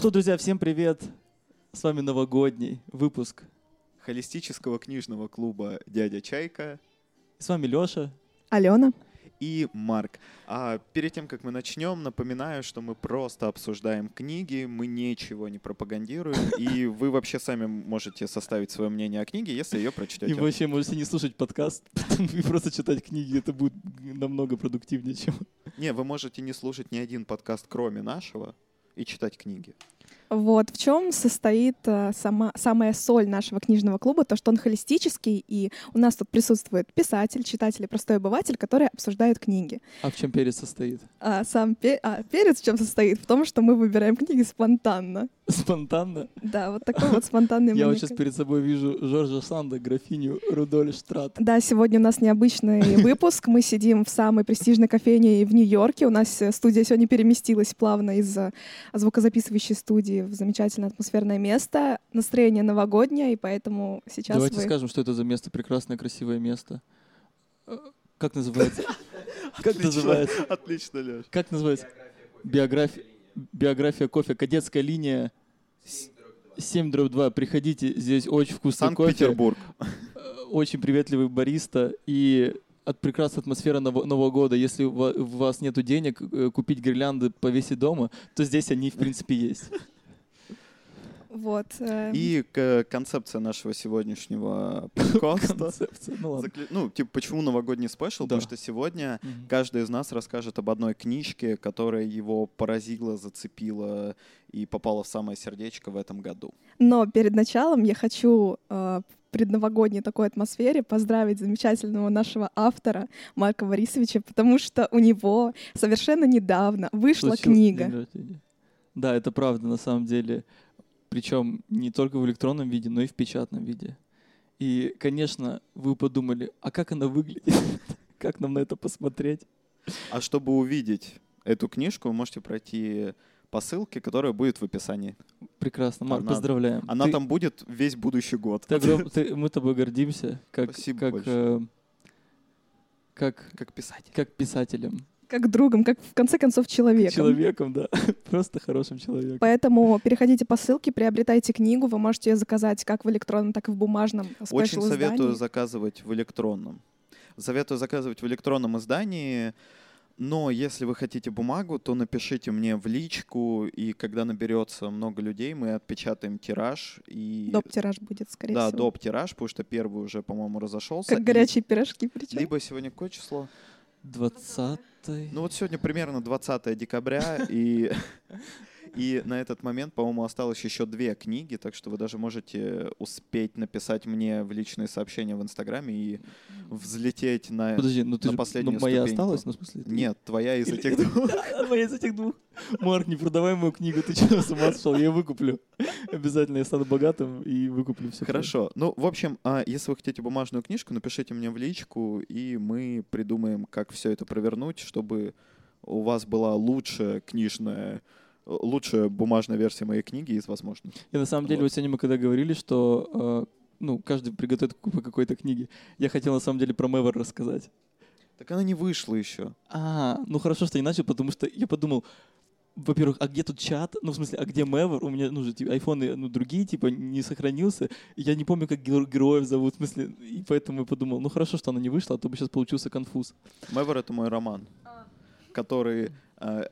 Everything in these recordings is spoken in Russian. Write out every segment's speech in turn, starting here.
что, друзья, всем привет. С вами новогодний выпуск. холистического книжного клуба «Дядя Чайка» С вами Лёша. Алена. и Марк. А перед тем, как мы начнем, напоминаю, что мы просто обсуждаем книги, мы ничего не пропагандируем, и вы вообще сами можете составить свое мнение о книге, если ее И прочтете. вы вообще можете не слушать подкаст и просто читать книги. Это будет намного продуктивнее, чем... Не, вы можете не слушать ни один подкаст, кроме нашего, и читать книги. Вот в чем состоит э, сама, самая соль нашего книжного клуба, то, что он холистический, и у нас тут присутствует писатель, читатель и простой обыватель, которые обсуждают книги. А в чем перец состоит? А сам пе- а, перец в чем состоит? В том, что мы выбираем книги спонтанно. Спонтанно. Да, вот такой вот спонтанный Я вот сейчас перед собой вижу Жоржа Санда, графиню Рудольф Штрат. Да, сегодня у нас необычный выпуск. Мы сидим в самой престижной кофейне в Нью-Йорке. У нас э, студия сегодня переместилась плавно из э, звукозаписывающей студии в замечательное атмосферное место. Настроение новогоднее, и поэтому сейчас Давайте вы... скажем, что это за место, прекрасное, красивое место. Э, Как называется? Как называется? Отлично, Леш. Как называется? Биография, биография кофе. Кадетская линия 7 дробь 2. Приходите, здесь очень вкусный кофе. Санкт-Петербург. э, Очень приветливый бариста и от прекрасной атмосферы Ново- Нового года. Если у вас нет денег э, купить гирлянды, повесить дома, то здесь они, в принципе, есть. Вот. э, И к- концепция нашего сегодняшнего подкаста. Концепция. Ну ладно. Закли- Ну, типа, почему новогодний спешл? Да. Потому что сегодня каждый из нас расскажет об одной книжке, которая его поразила, зацепила и попала в самое сердечко в этом году. Но перед началом я хочу э, предновогодней такой атмосфере поздравить замечательного нашего автора Марка Борисовича, потому что у него совершенно недавно вышла Случилось книга. Да, это правда на самом деле. Причем не только в электронном виде, но и в печатном виде. И, конечно, вы подумали, а как она выглядит? Как нам на это посмотреть? А чтобы увидеть эту книжку, вы можете пройти по ссылке, которая будет в описании. Прекрасно, Марк, Она- поздравляем. Она Ты- там будет весь будущий год. ты огром- ты- мы тобой гордимся, как, Спасибо как, э, как, Как писатель. как писателем. Как другом, как в конце концов человеком. Человеком, да. Просто хорошим человеком. Поэтому переходите по ссылке, приобретайте книгу. Вы можете ее заказать как в электронном, так и в бумажном Очень советую заказывать в электронном. Советую заказывать в электронном издании, но если вы хотите бумагу, то напишите мне в личку, и когда наберется много людей, мы отпечатаем тираж. И... Доп. тираж будет, скорее Да, всего. доп. тираж, потому что первый уже, по-моему, разошелся. Как горячие пирожки причем. Либо сегодня какое число? 20 Ну вот сегодня примерно 20 декабря, и, и на этот момент, по-моему, осталось еще две книги, так что вы даже можете успеть написать мне в личные сообщения в Инстаграме и взлететь на... Подожди, ну ты на же, последнюю ну, моя ступеньку. осталась, ну, в смысле? ты- Нет, твоя из Или- этих двух. Моя из этих двух. Марк, не продавай мою книгу, ты что, с ума сошел? Я ее выкуплю. Обязательно я стану богатым и выкуплю все. Хорошо. Ну, в общем, а, если вы хотите бумажную книжку, напишите мне в личку, и мы придумаем, как все это провернуть, чтобы у вас была лучшая книжная, лучшая бумажная версия моей книги из возможных. И на самом деле, Вот. вот сегодня мы когда говорили, что э, ну, каждый приготовит по какой-то книге, я хотел на самом деле про Мэвер рассказать. Так она не вышла еще. А, ну хорошо, что не начал, потому что я подумал, во-первых, а где тут чат? Ну, в смысле, а где Мэвер? У меня, ну, же, типа, айфоны, ну, другие, типа, не сохранился. И я не помню, как геро- героев зовут, в смысле, и поэтому я подумал, ну, хорошо, что она не вышла, а то бы сейчас получился конфуз. Мэвер — это мой роман, А. который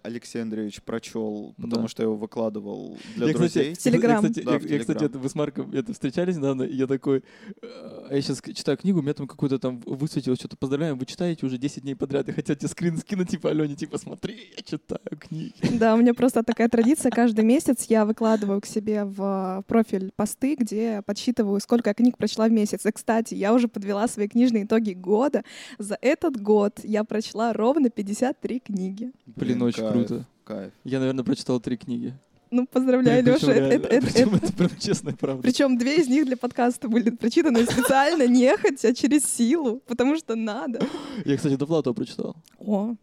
Алексей Андреевич прочел, потому Да. что я его выкладывал для я, друзей. Кстати, В Телеграм. Я, кстати, Да, я- в я, кстати, Телеграм. это, вы с Марком это встречались недавно, и я такой, э, я сейчас читаю книгу, у меня там какой-то там высветилось, что-то поздравляем, вы читаете уже 10 дней подряд, и хотят тебе скрин скинуть, типа, Алене, типа, смотри, я читаю книги. Да, у меня просто такая традиция. Каждый месяц я выкладываю к себе в профиль посты, где подсчитываю, сколько я книг прочла в месяц. И, кстати, я уже подвела свои книжные итоги года. За этот год я прочла ровно 53 книги. Блин, очень кайф, круто. Кайф. Я, наверное, прочитал три книги. Ну, поздравляю, Причем Леша. Это, это- Причем это- это прям честная правда. Причем две из них для подкаста были прочитаны специально, нехотя, через силу, потому что надо. Я, кстати, доплату прочитал. О,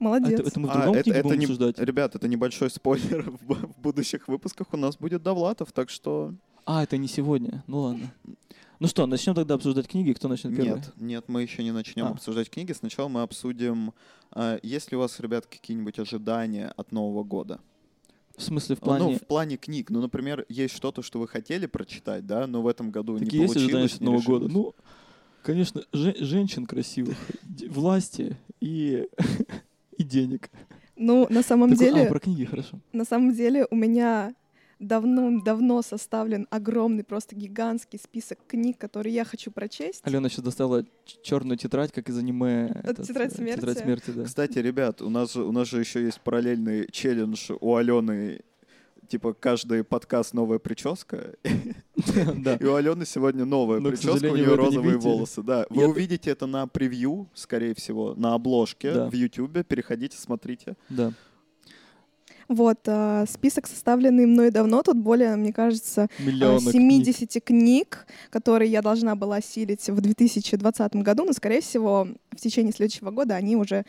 А молодец. это, это мы в А, другом это, книге это будем не- обсуждать? Ребят, это небольшой спойлер. В, в будущих выпусках у нас будет Довлатов, так что... А, это не сегодня. Ну ладно. Ну что, начнем тогда обсуждать книги. Кто начнет первый? Нет, нет, мы еще не начнем А. обсуждать книги. Сначала мы обсудим, а, есть ли у вас, ребят, какие-нибудь ожидания от Нового года? В смысле, в Ну, плане... в плане книг. Ну, например, есть что-то, что вы хотели прочитать, да, но в этом году Такие не есть ожидания получилось, от не Нового года? решилось. Ну, конечно, же- женщин красивых, власти и, и денег. Ну, на самом Такой- деле, А, про книги, хорошо. на самом деле у меня давно-давно составлен огромный, просто гигантский список книг, которые я хочу прочесть. Алена еще достала черную тетрадь, как из аниме. Это этот, «Тетрадь э, смерти»? Тетрадь смерти, да. Кстати, ребят, у нас, же- у нас же еще есть параллельный челлендж у Алены, типа каждый подкаст новая прическа. Да. И у Алены сегодня новая Но, к прическа, у нее не розовые волосы. Да, вы Я- увидите это на превью, скорее всего, на обложке Да. в Ютубе. Переходите, смотрите. Да. Вот, а, список, составленный мной давно, тут более, мне кажется, а, Миллионы 70 книг, которые я должна была осилить в 2020 году, но, скорее всего, в течение следующего года они уже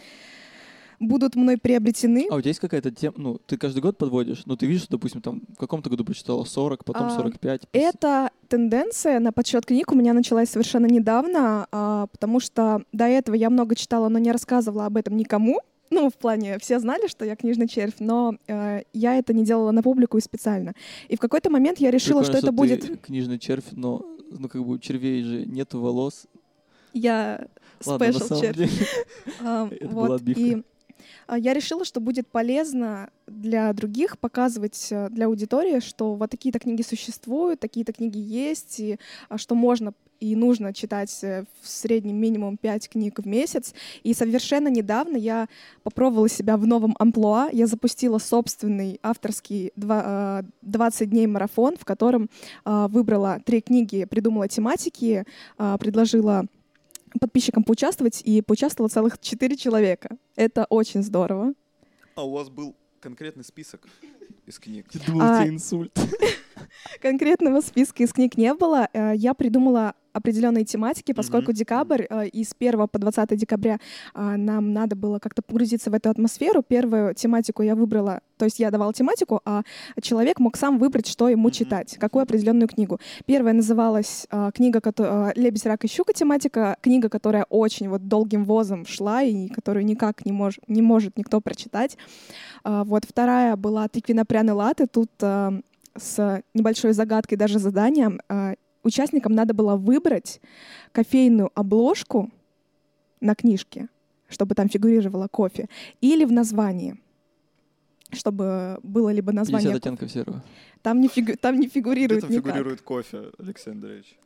будут мной приобретены. А у тебя есть какая-то тема, ну, ты каждый год подводишь, но ты видишь, что, допустим, там в каком-то году прочитала 40, потом А, 45. Эта тенденция на подсчет книг у меня началась совершенно недавно, а, потому что до этого я много читала, но не рассказывала об этом никому. Ну, в плане, все знали, что я книжный червь, но э, я это не делала на публику и специально. И в какой-то момент я решила, Прикольно, что это ты будет... книжный червь, но, ну, как бы у червей же нету волос. Я самом червь. А, Это была отбивка. А, я решила, что будет полезно для других показывать э, для аудитории, что вот такие-то книги существуют, такие-то книги есть, и а, что можно и нужно читать э, в среднем минимум 5 книг в месяц. И совершенно недавно я попробовала себя в новом амплуа. Я запустила собственный авторский два- э, 20 дней марафон, в котором а, выбрала три книги, придумала тематики, предложила подписчикам поучаствовать, и поучаствовало целых четыре человека. Это очень здорово. А у вас был конкретный список из книг? Я думал, у А, тебя инсульт. Конкретного списка из книг не было. Э, Я придумала определенные тематики, поскольку Мгм. декабрь э, и с 1 по 20 декабря а, нам надо было как-то погрузиться в эту атмосферу. Первую тематику я выбрала, то есть я давала тематику, а человек мог сам выбрать, что ему читать, какую определенную книгу. Первая называлась а, книга а, «Лебедь, рак и щука» тематика, книга, которая очень вот долгим возом шла и которую никак не, мож- не может никто прочитать. А, Вот вторая была «Тыквенно-пряный латте». Тут а, с небольшой загадкой, даже заданием, а, участникам надо было выбрать кофейную обложку на книжке, чтобы там фигурировало кофе, или в названии, чтобы было либо 50 название. оттенков серого. Там не, фигу- там не Где фигурирует там никак. фигурирует кофе, Алексей Андреевич?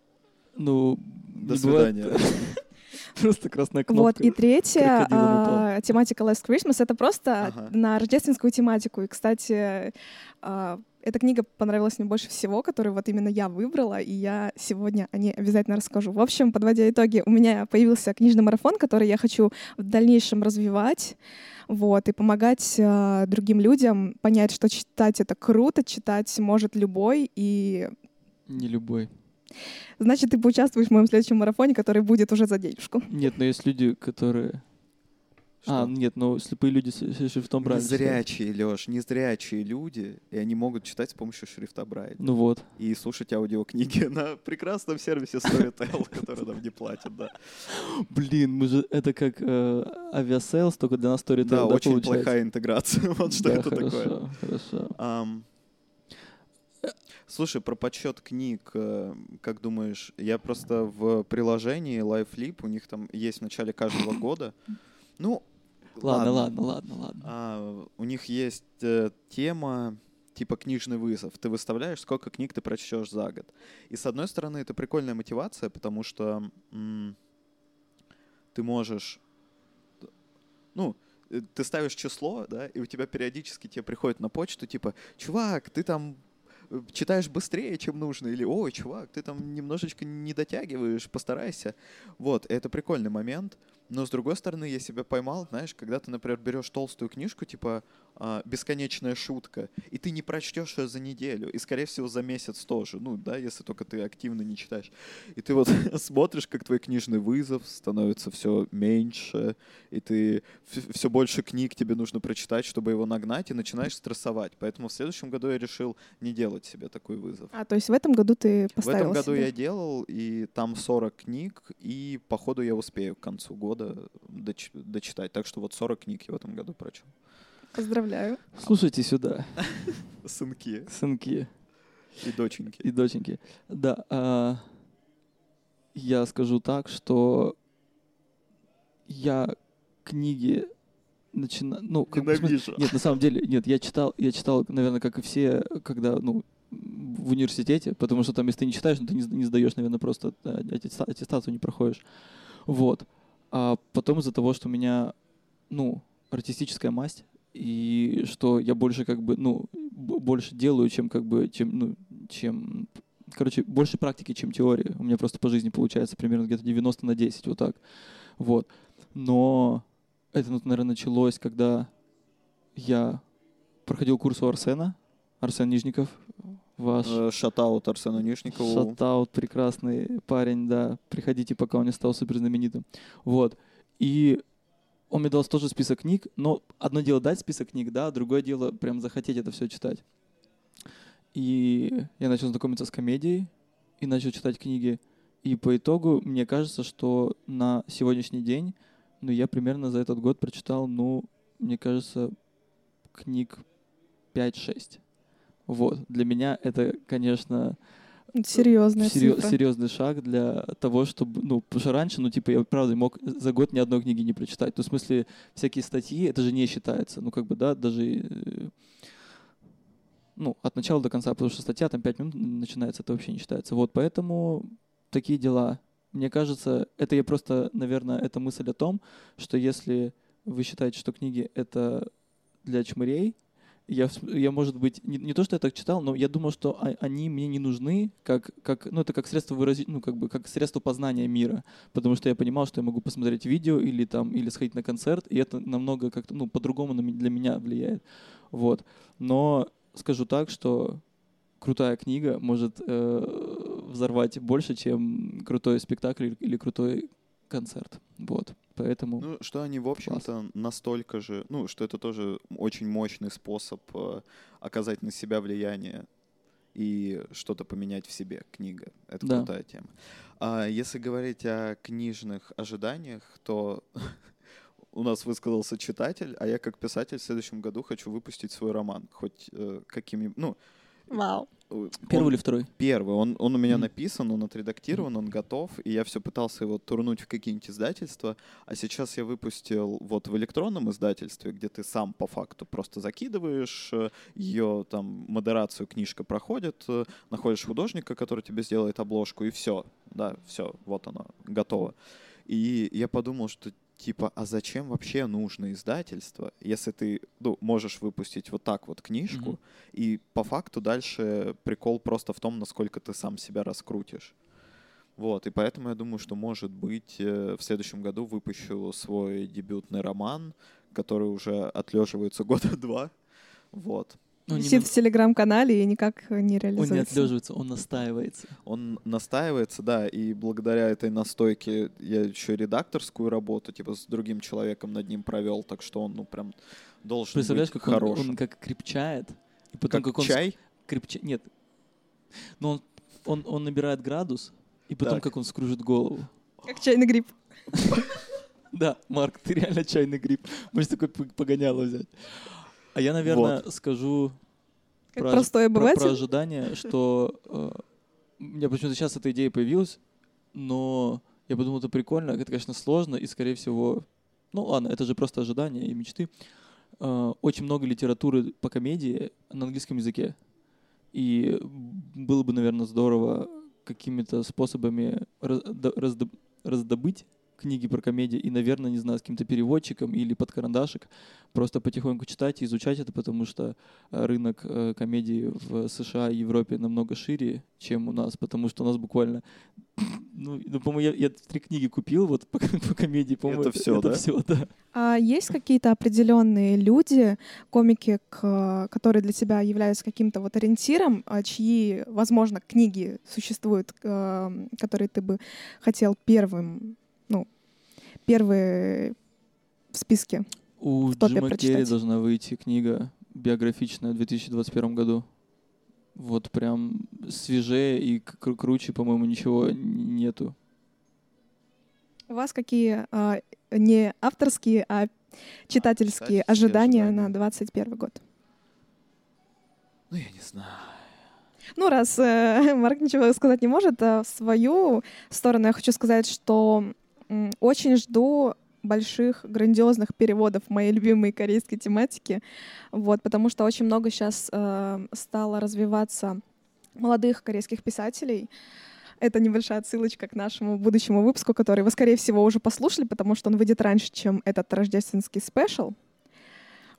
Ну, До свидания. Просто красная Вот, кнопка. и третья а, тематика Last Christmas — это просто Ага. на рождественскую тематику. И, кстати, а, эта книга понравилась мне больше всего, которую вот именно я выбрала, и я сегодня о ней обязательно расскажу. В общем, подводя итоги, у меня появился книжный марафон, который я хочу в дальнейшем развивать, вот, и помогать а, другим людям понять, что читать — это круто, читать может любой, и Не любой. Значит, ты поучаствуешь в моем следующем марафоне, который будет уже за денежку. Нет, но есть люди, которые... А, Что? нет, но слепые люди с шрифтом Брайля. Незрячие, Леш, незрячие люди, и они могут читать с помощью шрифта Брайля. Ну вот. И слушать аудиокниги на прекрасном сервисе Storytel, который нам не платит, да. Блин, мы же... Это как э, Aviasales, только для нас Storytel, Да, очень плохая интеграция. Вот что это такое. Хорошо. Слушай, про подсчет книг, э, как думаешь, я просто в приложении LiveLib, у них там есть в начале каждого года, ну, Ладно, ладно, ладно, ладно. А, у них есть э, тема типа книжный вызов. Ты выставляешь, сколько книг ты прочтешь за год. И с одной стороны, это прикольная мотивация, потому что м, ты можешь, ну, э, ты ставишь число, да, и у тебя периодически тебе приходит на почту, типа, чувак, ты там читаешь быстрее, чем нужно, или, ой, чувак, ты там немножечко не дотягиваешь, постарайся. Вот, это прикольный момент. Но с другой стороны, я себя поймал, знаешь, когда ты, например, берешь толстую книжку, типа «Бесконечная шутка», и ты не прочтешь ее за неделю, и, скорее всего, за месяц тоже, ну, да, если только ты активно не читаешь. И ты вот смотришь, как твой книжный вызов становится все меньше, и ты все больше книг тебе нужно прочитать, чтобы его нагнать, и начинаешь стрессовать. Поэтому в следующем году я решил не делать себе такой вызов. А, то есть в этом году ты В поставил этом году себе? я делал, и там 40 книг, и походу я успею к концу года доч- дочитать. Так что вот 40 книг я в этом году прочел. Поздравляю. Слушайте сюда, Сынки сынки и доченьки. и доченьки. Да, а, я скажу так, что я книги начинаю... Ну, как Ненавижу. Нет, на самом деле, нет, я читал, я читал, наверное, как и все, когда, ну, в университете, потому что там, если ты не читаешь, ну, ты не, не сдаешь, наверное, просто аттеста- аттестацию не проходишь. Вот. А потом из-за того, что у меня, ну, артистическая масть, и что я больше как бы, ну, больше делаю, чем как бы, чем, ну, чем, короче, больше практики, чем теории. У меня просто по жизни получается примерно где-то 90 на 10, вот так. Вот. Но это, ну, наверное, началось, когда я проходил курс у Арсена. Арсен Нижников, ваш Э, Шатаут Арсену Нишникову. шатаут, прекрасный парень, да. Приходите, пока он не стал супер знаменитым. Вот. И он мне дал тоже список книг, но одно дело дать список книг, да, другое дело прям захотеть это все читать. И я начал знакомиться с комедией и начал читать книги. И по итогу мне кажется, что на сегодняшний день, ну, я примерно за этот год прочитал, ну, мне кажется, книг 5-6. Вот. Для меня это, конечно, Серьезная серьё- цифра. серьезный шаг для того, чтобы, ну, потому что раньше, ну, типа, я, правда, мог за год ни одной книги не прочитать. Ну, в смысле, всякие статьи, это же не считается. Ну, как бы, да, даже, э, ну, от начала до конца, потому что статья там 5 минут начинается, это вообще не считается. Вот, поэтому такие дела. Мне кажется, это я просто, наверное, это мысль о том, что если вы считаете, что книги — это для чмырей, я, я, может быть, не, не то, что я так читал, но я думал, что они мне не нужны, как, как, ну, это как средство выразить, ну, как бы, как средство познания мира, потому что я понимал, что я могу посмотреть видео или там, или сходить на концерт, и это намного как-то, ну, по-другому для меня влияет, вот. Но скажу так, что крутая книга может э, взорвать больше, чем крутой спектакль или крутой концерт, вот. Поэтому Ну, что они, в общем-то, настолько же, ну, что это тоже очень мощный способ э, оказать на себя влияние и что-то поменять в себе. Книга. Это Да. крутая тема. А если говорить о книжных ожиданиях, то у нас высказался читатель, а я как писатель в следующем году хочу выпустить свой роман. Хоть э, какими... Ну, Вау. э, первый он- или второй? Первый. Он, он у меня Мгм. написан, он отредактирован, он готов, и я все пытался его турнуть в какие-нибудь издательства, а сейчас я выпустил вот в электронном издательстве, где ты сам по факту просто закидываешь ее, там, модерацию книжка проходит, э, находишь художника, который тебе сделает обложку, и все, да, все, вот оно, готово. И я подумал, что типа, а зачем вообще нужно издательство, если ты ну, можешь выпустить вот так вот книжку, Мгм. и по факту дальше прикол просто в том, насколько ты сам себя раскрутишь. Вот, и поэтому я думаю, что, может быть, э, в следующем году выпущу свой дебютный роман, который уже отлеживается года два. Вот. Ну, Висит на- в телеграм-канале и никак не Он не реализуется. отлеживается, он настаивается. Он настаивается, да, и благодаря этой настойке я еще редакторскую работу, типа, с другим человеком над ним провел, так что он, ну, прям должен Представляешь, быть как он, хорошим. он как крепчает, и потом как, как, он с- чай? крепча- Нет. Но он, он, он набирает градус, и потом Так. как он скружит голову. Как чайный гриб. Да, Марк, ты реально чайный гриб. Можешь такой погоняло взять. А я, наверное, скажу Как про, простой про- про ожидание, что э, у меня почему-то сейчас эта идея появилась, но я подумал, это прикольно, это, конечно, сложно, и, скорее всего, ну ладно, это же просто ожидания и мечты. Э, очень много литературы по комедии на английском языке. И было бы, наверное, здорово какими-то способами раздоб- раздобыть книги про комедию и, наверное, не знаю, с каким-то переводчиком или под карандашик просто потихоньку читать и изучать это, потому что э, рынок э, комедии в США и Европе намного шире, чем у нас, потому что у нас буквально, ну, ну, по-моему, я, я три книги купил вот по, по комедии, по-моему, Это всё, это да? всё, да. А есть какие-то определенные люди, комики, к- которые для тебя являются каким-то вот ориентиром, а чьи, возможно, книги существуют, э, которые ты бы хотел первым, первые в списке? У В топе Джима Керри должна выйти книга биографичная в 2021 году. Вот прям свежее и к- круче, по-моему, ничего нету. У вас какие а, не авторские, а Читательские читательские ожидания ожидания. на 21 год. Ну, я не знаю. Ну, раз э, Марк ничего сказать не может, а в свою сторону я хочу сказать, что очень жду больших, грандиозных переводов моей любимой корейской тематики, вот, потому что очень много сейчас стало развиваться молодых корейских писателей. Это небольшая отсылочка к нашему будущему выпуску, который вы, скорее всего, уже послушали, потому что он выйдет раньше, чем этот рождественский спешл.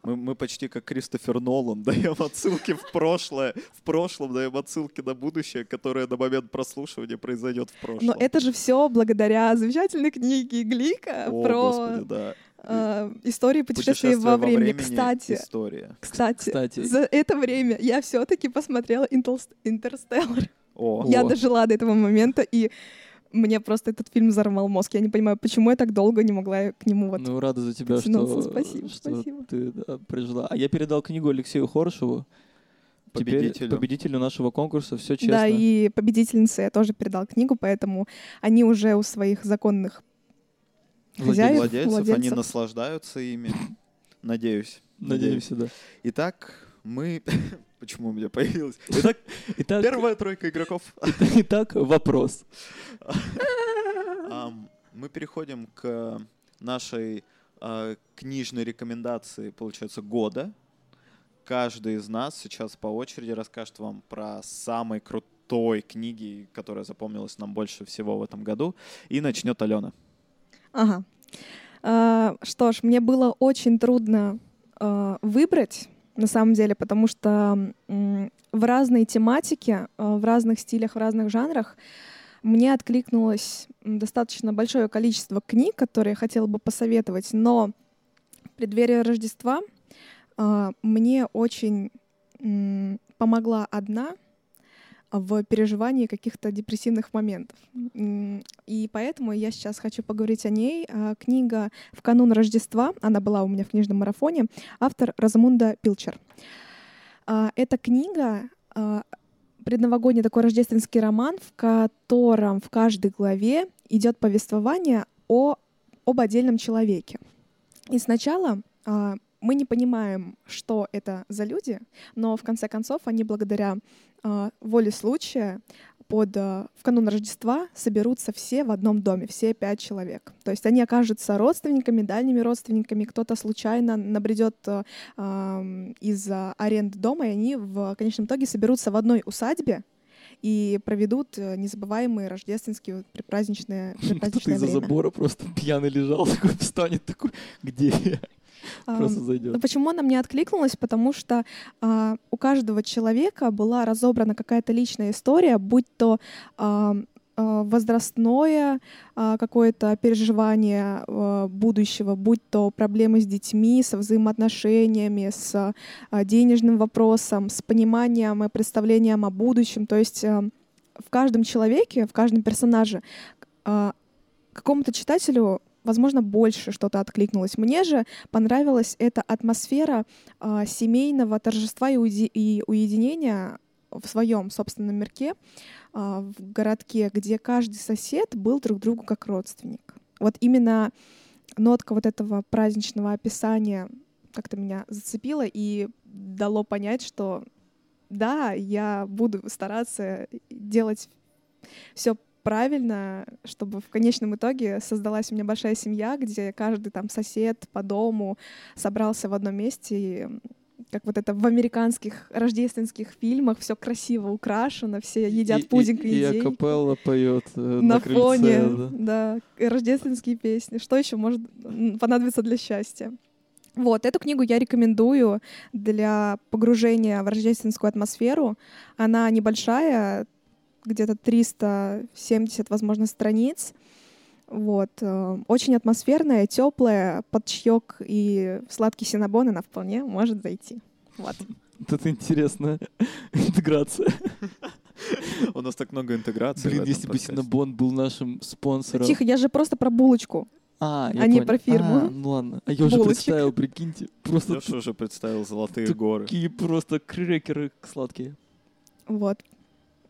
Мы, мы почти как Кристофер Нолан даем отсылки в прошлое, в прошлом даем отсылки на будущее, которое на момент прослушивания произойдет в прошлом. Но это же все благодаря замечательной книге Глика О, про Господи, да. э, истории путешествий Путешествие во времени. Кстати, История. кстати, Кстати. за это время я все-таки посмотрела Интерс- Интерстеллар. О, Я дожила до этого момента, и мне просто этот фильм взорвал мозг. Я не понимаю, почему я так долго не могла к нему вот... Ну, рада за тебя, что, Спасибо, что спасибо. ты да, прожила. А я передал книгу Алексею Хорошеву. Теперь победителю. победителю нашего конкурса. Все честно. Да, и победительнице я тоже передал книгу, поэтому они уже у своих законных хозяев, Владельцев, они владельцев. наслаждаются ими. Надеюсь. Надеемся, да. Итак, мы... Почему у меня появилось? Итак, Итак, первая тройка игроков. итак, вопрос. Мы переходим к нашей а, книжной рекомендации, получается, года. Каждый из нас сейчас по очереди расскажет вам про самой крутой книги, которая запомнилась нам больше всего в этом году. И начнет Алена. Ага. А, что ж, мне было очень трудно а, выбрать, на самом деле, потому что в разной тематике, а, в разных стилях, в разных жанрах мне откликнулось достаточно большое количество книг, которые я хотела бы посоветовать, но в преддверии Рождества а, мне очень помогла одна в переживании каких-то депрессивных моментов. И поэтому я сейчас хочу поговорить о ней. А, Книга «В канун Рождества», она была у меня в книжном марафоне, автор Розамунда Пилчер. А, Эта книга а, предновогодний такой рождественский роман, в котором в каждой главе идет повествование о, об отдельном человеке. И сначала мы не понимаем, что это за люди, но в конце концов они благодаря а, воле случая под, а, в канун Рождества соберутся все в одном доме, все пять человек. То есть они окажутся родственниками, дальними родственниками, кто-то случайно набредет а, ам, из-за аренды дома, и они в конечном итоге соберутся в одной усадьбе и проведут э, незабываемые рождественские вот предпраздничные, Кто-то предпраздничное из-за забора просто пьяный лежал, такой встанет, такой, где я? Просто зайдет. почему она мне откликнулась? Потому что а, у каждого человека была разобрана какая-то личная история, будь то а, возрастное а, какое-то переживание а, будущего, будь то проблемы с детьми, со взаимоотношениями, с а, денежным вопросом, с пониманием и представлением о будущем. То есть а, в каждом человеке, в каждом персонаже какому-то читателю возможно, больше что-то откликнулось. Мне же понравилась эта атмосфера а, семейного торжества и, уди- и уединения в своем собственном мирке, а, в городке, где каждый сосед был друг другу как родственник. Вот именно нотка вот этого праздничного описания как-то меня зацепила и дало понять, что да, я буду стараться делать все правильно, чтобы в конечном итоге создалась у меня большая семья, где каждый там сосед по дому собрался в одном месте, и как вот это в американских рождественских фильмах все красиво украшено, все едят И- и- пудинг и, И идей. акапелла поет э, на, на, крыльце, фоне, да. да, и рождественские песни. Что еще может понадобиться для счастья? Вот, эту книгу я рекомендую для погружения в рождественскую атмосферу. Она небольшая, где-то 370, возможно, страниц. Вот. э, Очень атмосферная, теплая, под чаек и сладкий синабон она вполне может зайти. Вот. Это интересная интеграция. У нас так много интеграций. в Блин, если бы. Синабон был нашим спонсором. Тихо, я же просто про булочку. А, я а не про фирму. А, ну ладно. А я уже представил, прикиньте. Просто Лёша уже представил золотые горы. такие просто крекеры сладкие. Вот.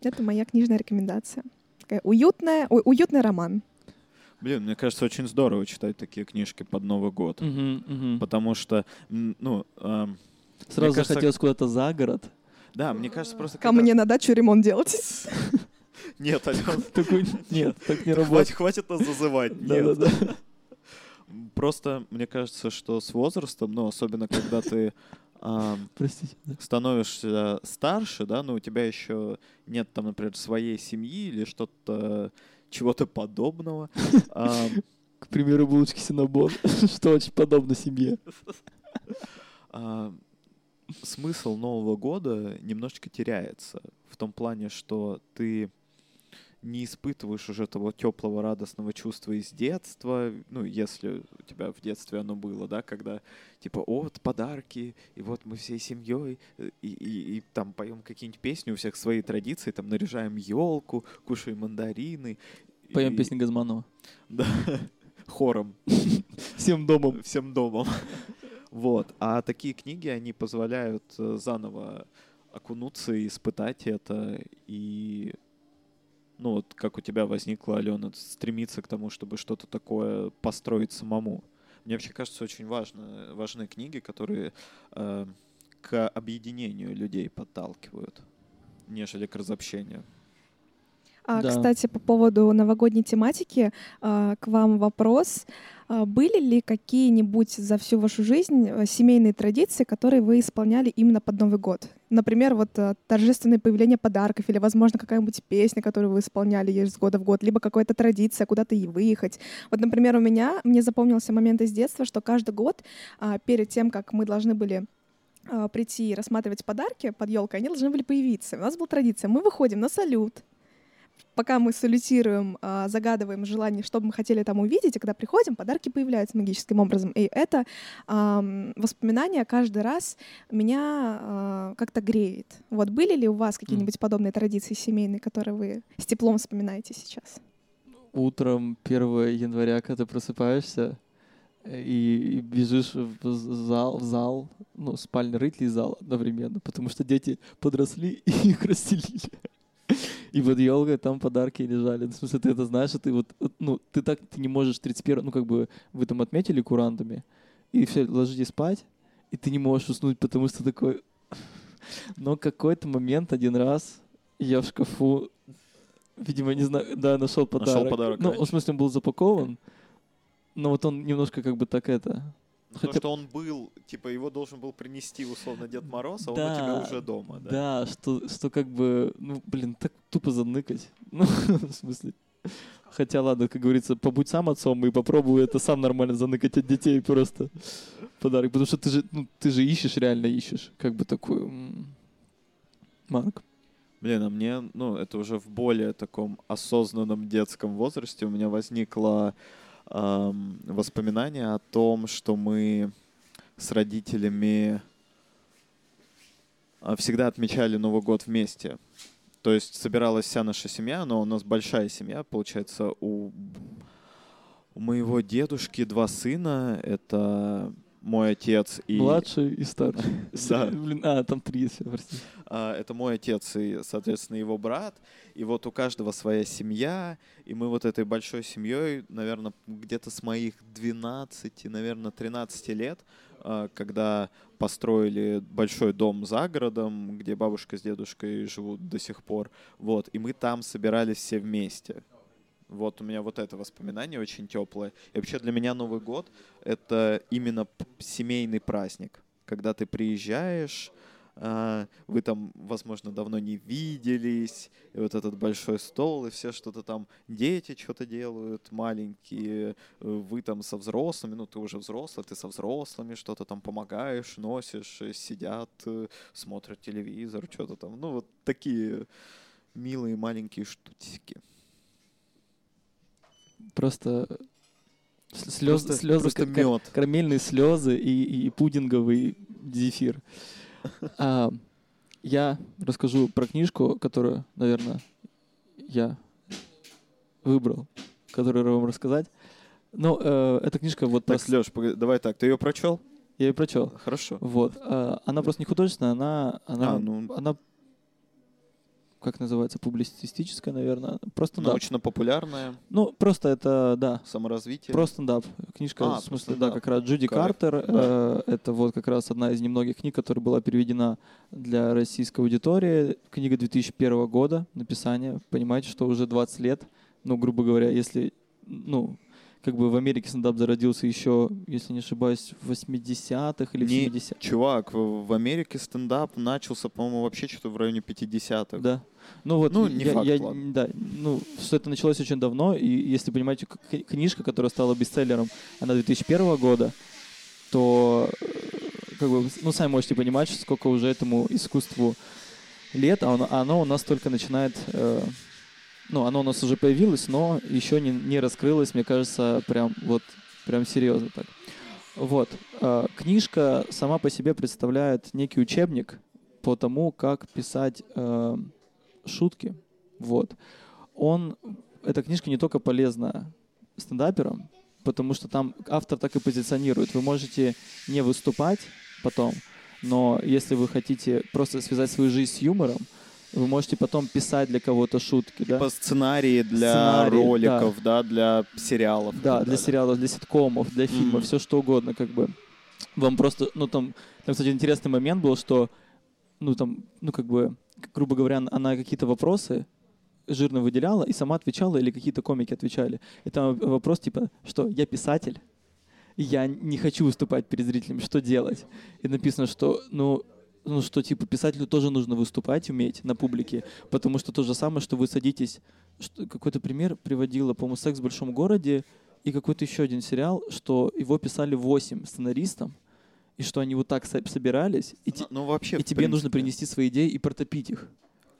Это моя книжная рекомендация. Такая уютная, ой, уютный роман. Блин, мне кажется, очень здорово читать такие книжки под Новый год. Мгм, мгм. Потому что, ну, эм, Сразу кажется, захотелось куда-то за город. да, мне кажется, просто... Ко когда- мне на дачу ремонт делать. Нет, Такой, нет, так не работает. хватит нас зазывать. Нет. Просто мне кажется, что с возрастом, ну, особенно когда ты Простите. становишься старше, да, но у тебя еще нет там, например, своей семьи или что-то чего-то подобного. К примеру, булочки Синабон, что очень подобно семье. смысл Нового года немножечко теряется в том плане, что ты не испытываешь уже того теплого радостного чувства из детства, ну, если у тебя в детстве оно было, да, когда типа, о, вот подарки, и вот мы всей семьей, и, и- и там поем какие-нибудь песни, у всех свои традиции, там наряжаем елку, кушаем мандарины. Поем и- песни Газманова. Да, хором Всем домом. всем домом. Вот. А такие книги, они позволяют э, заново окунуться и испытать это. И, ну вот, как у тебя возникла, Алена, стремиться к тому, чтобы что-то такое построить самому. Мне вообще кажется, очень важно, важны книги, которые э, к объединению людей подталкивают, нежели к разобщению. А, Да. Кстати, по поводу новогодней тематики, а, к вам вопрос. А, Были ли какие-нибудь за всю вашу жизнь э, семейные традиции, которые вы исполняли именно под Новый год? Например, вот э, торжественное появление подарков или, возможно, какая-нибудь песня, которую вы исполняли из года в год, либо какая-то традиция куда-то и выехать. Вот, например, у меня, мне запомнился момент из детства, что каждый год а, перед тем, как мы должны были а, прийти и рассматривать подарки под елкой, они должны были появиться. У нас была традиция, мы выходим на салют, пока мы салютируем, а, загадываем желание, что бы мы хотели там увидеть, и когда приходим, подарки появляются магическим образом. И это воспоминание каждый раз меня а, как-то греет. Вот были ли у вас какие-нибудь подобные традиции семейные, которые вы с теплом вспоминаете сейчас? Утром 1 января, когда ты просыпаешься и, и бежишь в зал, в зал, ну, спальный рытлий зал одновременно, потому что дети подросли и их расстелили. И под елкой там подарки лежали. Ну, В смысле, ты это знаешь, ты вот, ну, ты так ты не можешь 31, ну, как бы вы там отметили курантами, и все, ложитесь спать, и ты не можешь уснуть, потому что такой... Но какой-то момент один раз я в шкафу, видимо, не знаю, да, нашел подарок. подарок Ну, в смысле, он был запакован, но вот он немножко как бы так это... Ну, Хотя- То, что он был, типа, его должен был принести, условно, Дед Мороз, а он у Да, тебя уже дома, да? Да, что, что как бы, ну, блин, так тупо заныкать. Ну, в смысле. Хотя, ладно, как говорится, побудь сам отцом и попробуй это сам нормально заныкать от детей просто подарок. Потому что ты же, ну, ты же ищешь, реально ищешь. Как бы такой... м, Марк. Блин, а мне, ну, это уже в более таком осознанном детском возрасте у меня возникло ам, воспоминание о том, что мы с родителями а, всегда отмечали Новый год вместе. То есть собиралась вся наша семья, но у нас большая семья, получается, у, у моего дедушки два сына, это мой отец и... Младший и старший. Да. Блин, а, там три, всё, прости. А, это мой отец и, соответственно, его брат. И вот у каждого своя семья. И мы вот этой большой семьей, наверное, где-то с моих 12, наверное, 13 лет, а, когда построили большой дом за городом, где бабушка с дедушкой живут до сих пор. Вот. И мы там собирались все вместе. Вот у меня вот это воспоминание очень теплое. И вообще для меня Новый год — это именно семейный праздник. Когда ты приезжаешь, а, вы там, возможно, давно не виделись, и вот этот большой стол, и все что-то там, дети что-то делают, маленькие, э, вы там со взрослыми, ну ты уже взрослый, ты со взрослыми что-то там помогаешь, носишь, э, сидят, э, смотрят телевизор, что-то там, ну вот такие милые маленькие штучки. Просто слезы, Просто- слезы, просто как- мед. карамельные слезы и, и пудинговый зефир. А, я расскажу про книжку, которую, наверное, я выбрал, которую вам рассказать. Ну, э, эта книжка вот Так, про- Леш, давай так, ты ее прочел? я ее прочел. Хорошо. Вот. а, она просто не художественная, она, она, А, ну. она как называется, публицистическая, наверное. Просто стендап. Научно-популярное, Ну, просто это, да, саморазвитие. про стендап. Книжка, А, в смысле, да, как раз Джуди Кайф, Картер. да. э, это вот как раз одна из немногих книг, которая была переведена для российской аудитории. Книга 2001 года написания. Понимаете, что уже 20 лет. Ну, грубо говоря, если, ну, как бы в Америке стендап зародился еще, если не ошибаюсь, в 80-х или Не- 70-х. Чувак, в, в Америке стендап начался, по-моему, вообще что-то в районе 50-х. Да. Ну вот, Ну, не я, факт, я- ладно. да, ну, что это началось очень давно, и если понимаете, книжка, которая стала бестселлером, она 2001 года, то, э, как бы, ну, сами можете понимать, сколько уже этому искусству лет, а оно, оно у нас только начинает, э, ну, оно у нас уже появилось, но еще не, не раскрылось, мне кажется, прям вот, прям серьезно так. Вот. э, Книжка сама по себе представляет некий учебник по тому, как писать э, шутки. Вот. Он, эта книжка не только полезна стендаперам, потому что там автор так и позиционирует. Вы можете не выступать потом, но если вы хотите просто связать свою жизнь с юмором, вы можете потом писать для кого-то шутки, да? По сценарии для Сценарий, роликов, да. для сериалов. Да, для далее. сериалов, для ситкомов, для фильмов, Мгм. все что угодно, как бы. Вам просто, ну там, там, кстати, интересный момент был, что, ну там, ну как бы, грубо говоря, она какие-то вопросы жирно выделяла и сама отвечала, или какие-то комики отвечали. И там вопрос типа, что я писатель, я не хочу выступать перед зрителями, что делать? И написано, что, ну, ну, что, типа, писателю тоже нужно выступать, уметь на публике, потому что то же самое, что вы садитесь... Какой-то пример приводила, по-моему, «Секс в большом городе» и какой-то еще один сериал, что его писали 8 сценаристам, и что они вот так со- собирались, и, Ну, ну, вообще, и тебе нужно принципе. принести свои идеи и протопить их.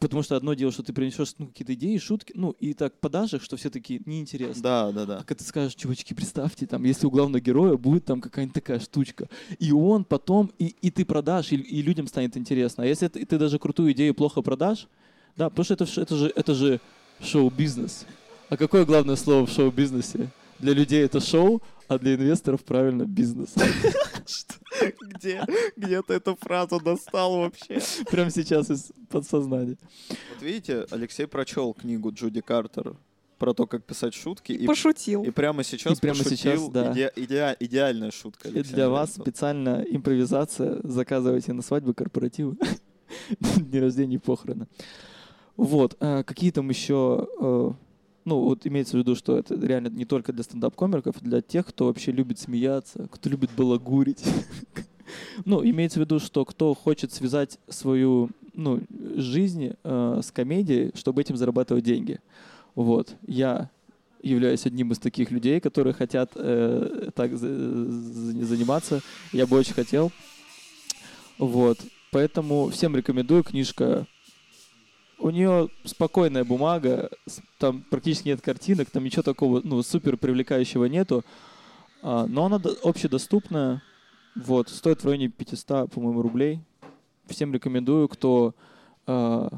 Потому что одно дело, что ты принесешь ну, какие-то идеи, шутки, ну, и так подашь их, что все такие неинтересно. Да, да, А да. когда ты скажешь, чувачки, представьте, там, если у главного героя будет там какая-нибудь такая штучка, и он потом, и, и ты продашь, и, и людям станет интересно. А если ты, ты даже крутую идею плохо продашь, да, потому что это, это же, это же шоу-бизнес. А какое главное слово в шоу-бизнесе? Для людей это шоу, а для инвесторов, правильно, бизнес. Где, где ты эту фразу достал вообще? Прямо сейчас из подсознания. Вот видите, Алексей прочел книгу Джуди Картер про то, как писать шутки. И, Пошутил. и прямо сейчас И прямо пошутил. сейчас, да. Иде- иде- идеальная шутка. И Алексей для вас специально импровизация. Заказывайте на свадьбы, корпоративы, дни рождения и похороны. Вот. а Какие там еще... Ну, вот имеется в виду, что это реально не только для стендап-комиков, для тех, кто вообще любит смеяться, кто любит балагурить. Ну, имеется в виду, что кто хочет связать свою ну, жизнь э, с комедией, чтобы этим зарабатывать деньги. Вот. Я являюсь одним из таких людей, которые хотят э, так за- за- заниматься. Я бы очень хотел. Вот. Поэтому всем рекомендую книжка. У нее спокойная бумага, там практически нет картинок, там ничего такого, ну, супер привлекающего нету. А, но она до- общедоступная. Вот, стоит в районе 500, по-моему, рублей. Всем рекомендую, кто... а,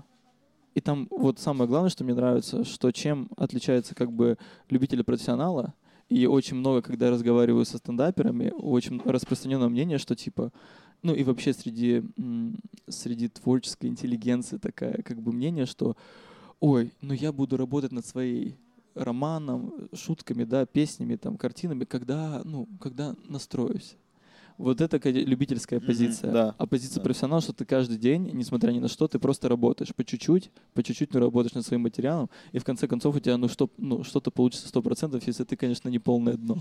и там вот самое главное, что мне нравится, что чем отличается как бы любитель профессионала, и очень много, когда разговариваю со стендаперами, очень распространенное мнение, что типа, ну и вообще среди, среди творческой интеллигенции такая как бы мнение, что ой, ну я буду работать над своей романом, шутками, да, песнями, там, картинами, когда, ну, когда настроюсь. Вот это ка- любительская позиция. да, а позиция да. профессионала, что ты каждый день, несмотря ни на что, ты просто работаешь по чуть-чуть, по чуть-чуть ты работаешь над своим материалом, и в конце концов у тебя ну, что, ну, что-то получится сто процентов, если ты, конечно, не полное дно.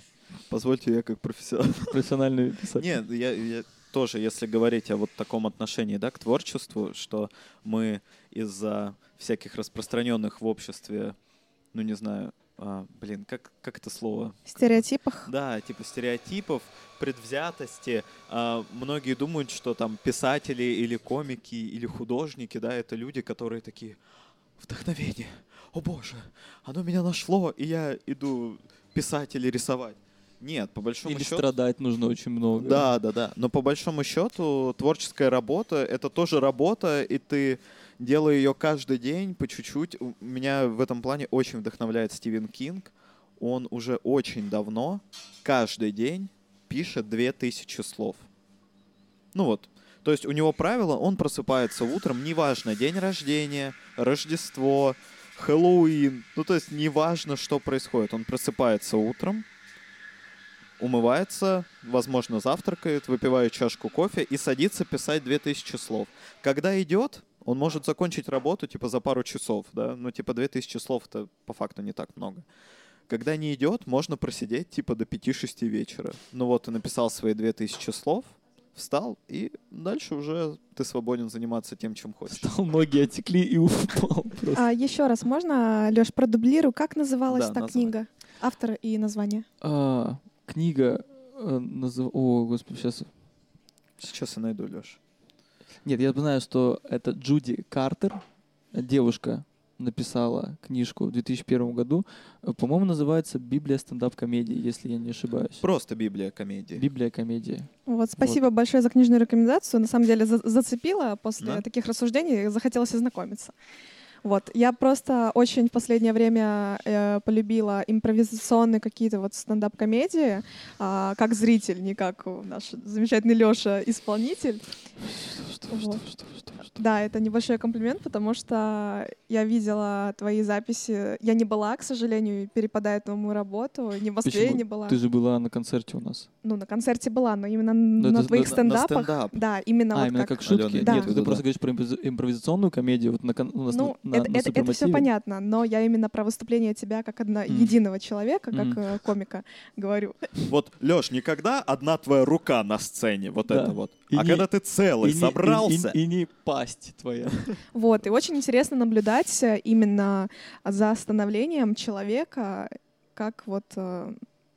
Позвольте я как профессионал. Профессиональный писатель. Нет, я, я тоже, если говорить о вот таком отношении да, к творчеству, что мы из-за всяких распространенных в обществе, ну не знаю, а, блин, как, как это слово? стереотипах. Да, типа стереотипов, предвзятости. А, многие думают, что там писатели или комики или художники, да, это люди, которые такие вдохновение. О боже, оно меня нашло, и я иду писать или рисовать. Нет, по большому Или счету. страдать нужно очень много. Да, да, да. Но по большому счету творческая работа это тоже работа, и ты делая ее каждый день по чуть-чуть. Меня в этом плане очень вдохновляет Стивен Кинг. Он уже очень давно каждый день пишет 2000 слов. Ну вот, То есть у него правило, он просыпается утром, неважно, день рождения, Рождество, Хэллоуин, ну то есть неважно, что происходит, он просыпается утром, умывается, возможно, завтракает, выпивает чашку кофе и садится писать 2000 слов. Когда идет, он может закончить работу типа за пару часов, да, ну типа 2000 слов это по факту не так много. Когда не идет, можно просидеть типа до 5-6 вечера. Ну вот, ты написал свои 2000 слов, встал, и дальше уже ты свободен заниматься тем, чем хочешь. Встал, ноги отекли и упал. просто. А, еще раз, можно, Леш, продублирую, как называлась Да, та называй. книга? Автор и название. А, книга э, назыв- О, господи, сейчас... Сейчас я найду, Леш. Нет, я знаю, что это Джуди Картер, девушка, написала книжку в 2001 году. Э, По-моему, называется «Библия стендап-комедии», если я не ошибаюсь. Просто Библия комедии. Библия комедии. Вот, спасибо большое за книжную рекомендацию. На самом деле за- зацепила после Да. таких рассуждений, захотелось ознакомиться. Вот, я просто очень в последнее время э, полюбила импровизационные какие-то вот стендап-комедии, а, как зритель, не как наш замечательный Лёша исполнитель. Что, Вот. что, что, что, что? Да, это небольшой комплимент, потому что я видела твои записи. Я не была, к сожалению, перепадает на мою работу. Ни в Москве Почему? не была. Ты же была на концерте у нас. Ну, на концерте была, но именно Ну, на это твоих на- на стендапах. стендап. Да, именно а, вот именно как... как, шутки? Алёна, Нет, да. ты просто говоришь про импровиз- импровизационную комедию вот на, у нас Ну, на, на- это, на это, это все понятно, но я именно про выступление тебя как одна Мгм. единого человека, как э, комика говорю. Вот, Леш, никогда одна твоя рука на сцене, вот Да. это вот. И а не- когда ты целый, И не- и- собрался, И, и не пасть твоя. Вот, и очень интересно наблюдать э, именно за становлением человека, как вот э,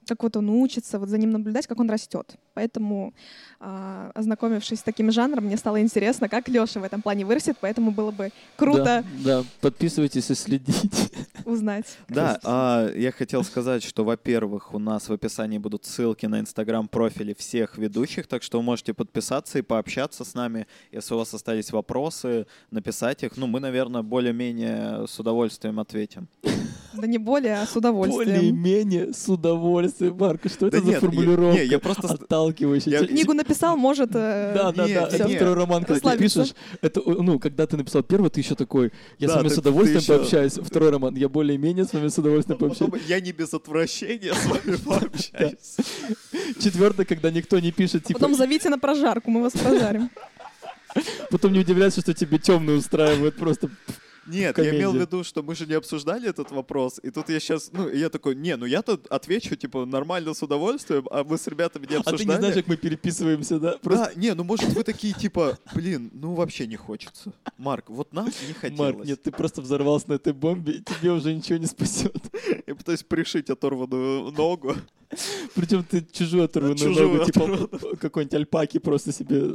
как вот он учится, вот за ним наблюдать, как он растет. Поэтому, а, ознакомившись с таким жанром, мне стало интересно, как Леша в этом плане вырастет, поэтому было бы круто Да, да, подписывайтесь и следите. узнать. Да, а, я хотел сказать, что, во-первых, у нас в описании будут ссылки на инстаграм-профили всех ведущих, так что вы можете подписаться и пообщаться с нами. Если у вас остались вопросы, написать их. Ну, мы, наверное, более-менее с удовольствием ответим. Да не более, а с удовольствием. Более-менее с удовольствием. Марк, что это Да за нет, формулировка? не, я просто с- Отталкивающая. Я- Книгу написал, может... э, Да, да, да. Это второй роман, когда ты пишешь. Это, ну, когда ты написал первый, ты еще такой, я с вами с удовольствием пообщаюсь. Второй роман, я более-менее с вами с удовольствием пообщаюсь. Я не без отвращения с вами пообщаюсь. Четвертый, когда никто не пишет, типа, Потом зовите на прожарку, мы вас прожарим. потом не удивляйся, что тебе темный устраивает просто. Нет, я имел в виду, что мы же не обсуждали этот вопрос, и тут я сейчас, ну, я такой, не, ну я тут отвечу, типа, нормально, с удовольствием, а мы с ребятами не А обсуждали. ты не знаешь, как мы переписываемся, да? Просто, Да, не, ну может вы такие, типа, блин, ну вообще не хочется. Марк, вот нам не хотелось. Марк, нет, ты просто взорвался на этой бомбе, и тебе уже ничего не спасет. Я пытаюсь пришить оторванную ногу. Причем ты чужую оторванную Чужую ногу, типа какой-нибудь альпаки просто себе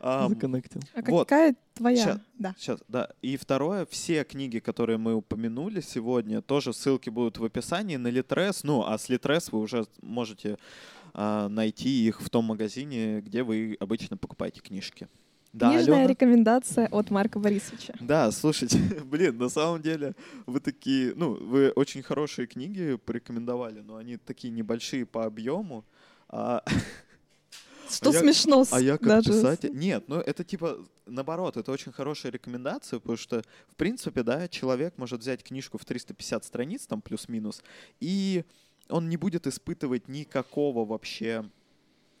Ам, законнектил. А Вот. какая твоя? Ща. Да. Сейчас, да. И второе, все книги, которые мы упомянули сегодня, тоже ссылки будут в описании на Литрес. Ну, а с Литрес вы уже можете а, найти их в том магазине, где вы обычно покупаете книжки. Да, Книжная Алена? рекомендация от Марка Борисовича. Да, слушайте, блин, на самом деле вы такие, ну, вы очень хорошие книги порекомендовали, но они такие небольшие по объему. А, Что я- смешно с- а я как даже. писатель... Нет, ну это типа наоборот, это очень хорошая рекомендация, потому что, в принципе, да, человек может взять книжку в 350 страниц, там плюс-минус, и он не будет испытывать никакого вообще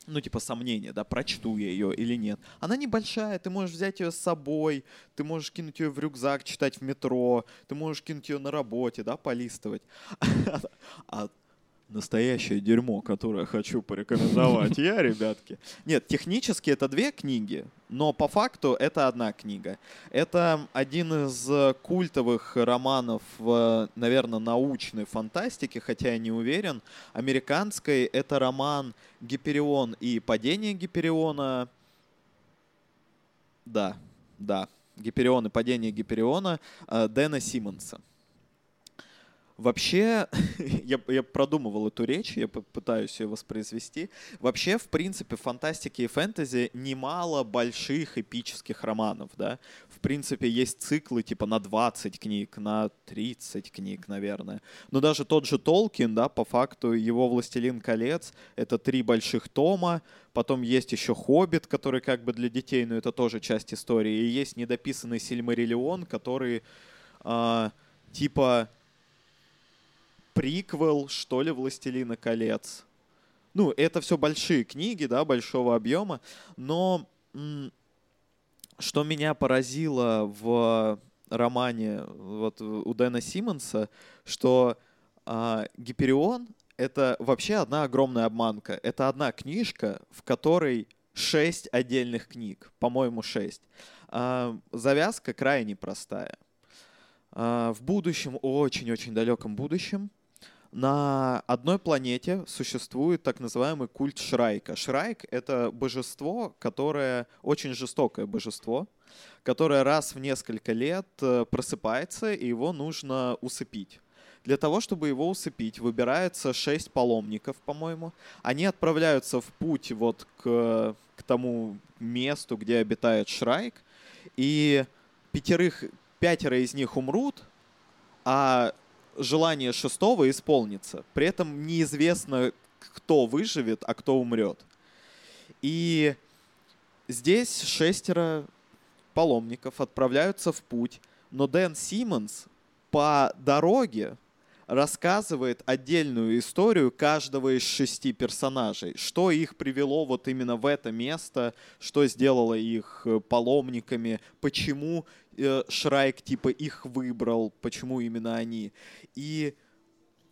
ну, типа, сомнения, да, прочту я ее или нет. Она небольшая, ты можешь взять ее с собой, ты можешь кинуть ее в рюкзак, читать в метро, ты можешь кинуть ее на работе, да, полистывать. А настоящее дерьмо, которое хочу порекомендовать я, ребятки. Нет, технически это две книги, но по факту это одна книга. Это один из культовых романов, наверное, научной фантастики, хотя я не уверен. Американской это роман «Гиперион и падение Гипериона». Да, да. «Гиперион и падение Гипериона» э, Дэна Симмонса. Вообще, я, я продумывал эту речь, я пытаюсь ее воспроизвести. Вообще, в принципе, в фантастике и фэнтези немало больших эпических романов, да. В принципе, есть циклы типа на 20 книг, на 30 книг, наверное. Но даже тот же Толкин, да, по факту, его «Властелин колец» — это три больших тома, потом есть еще «Хоббит», который как бы для детей, но это тоже часть истории, и есть недописанный «Сильмариллион», который э, типа приквел, что ли, «Властелина колец». Ну, это все большие книги, да, большого объема, но что меня поразило в романе вот у Дэна Симмонса, что а, Гиперион — это вообще одна огромная обманка. Это одна книжка, в которой шесть отдельных книг, по-моему, шесть. А, завязка крайне простая. А, в будущем, очень-очень далеком будущем, на одной планете существует так называемый культ Шрайка. Шрайк — это божество, которое очень жестокое божество, которое раз в несколько лет э, просыпается, и его нужно усыпить. Для того, чтобы его усыпить, выбирается шесть паломников, по-моему. Они отправляются в путь вот к, к тому месту, где обитает Шрайк, и пятерых, пятеро из них умрут, а желание шестого исполнится. При этом неизвестно, кто выживет, а кто умрет. И здесь шестеро паломников отправляются в путь, но Дэн Симмонс по дороге рассказывает отдельную историю каждого из шести персонажей, что их привело вот именно в это место, что сделало их э, паломниками, почему э, Шрайк типа их выбрал, почему именно они. И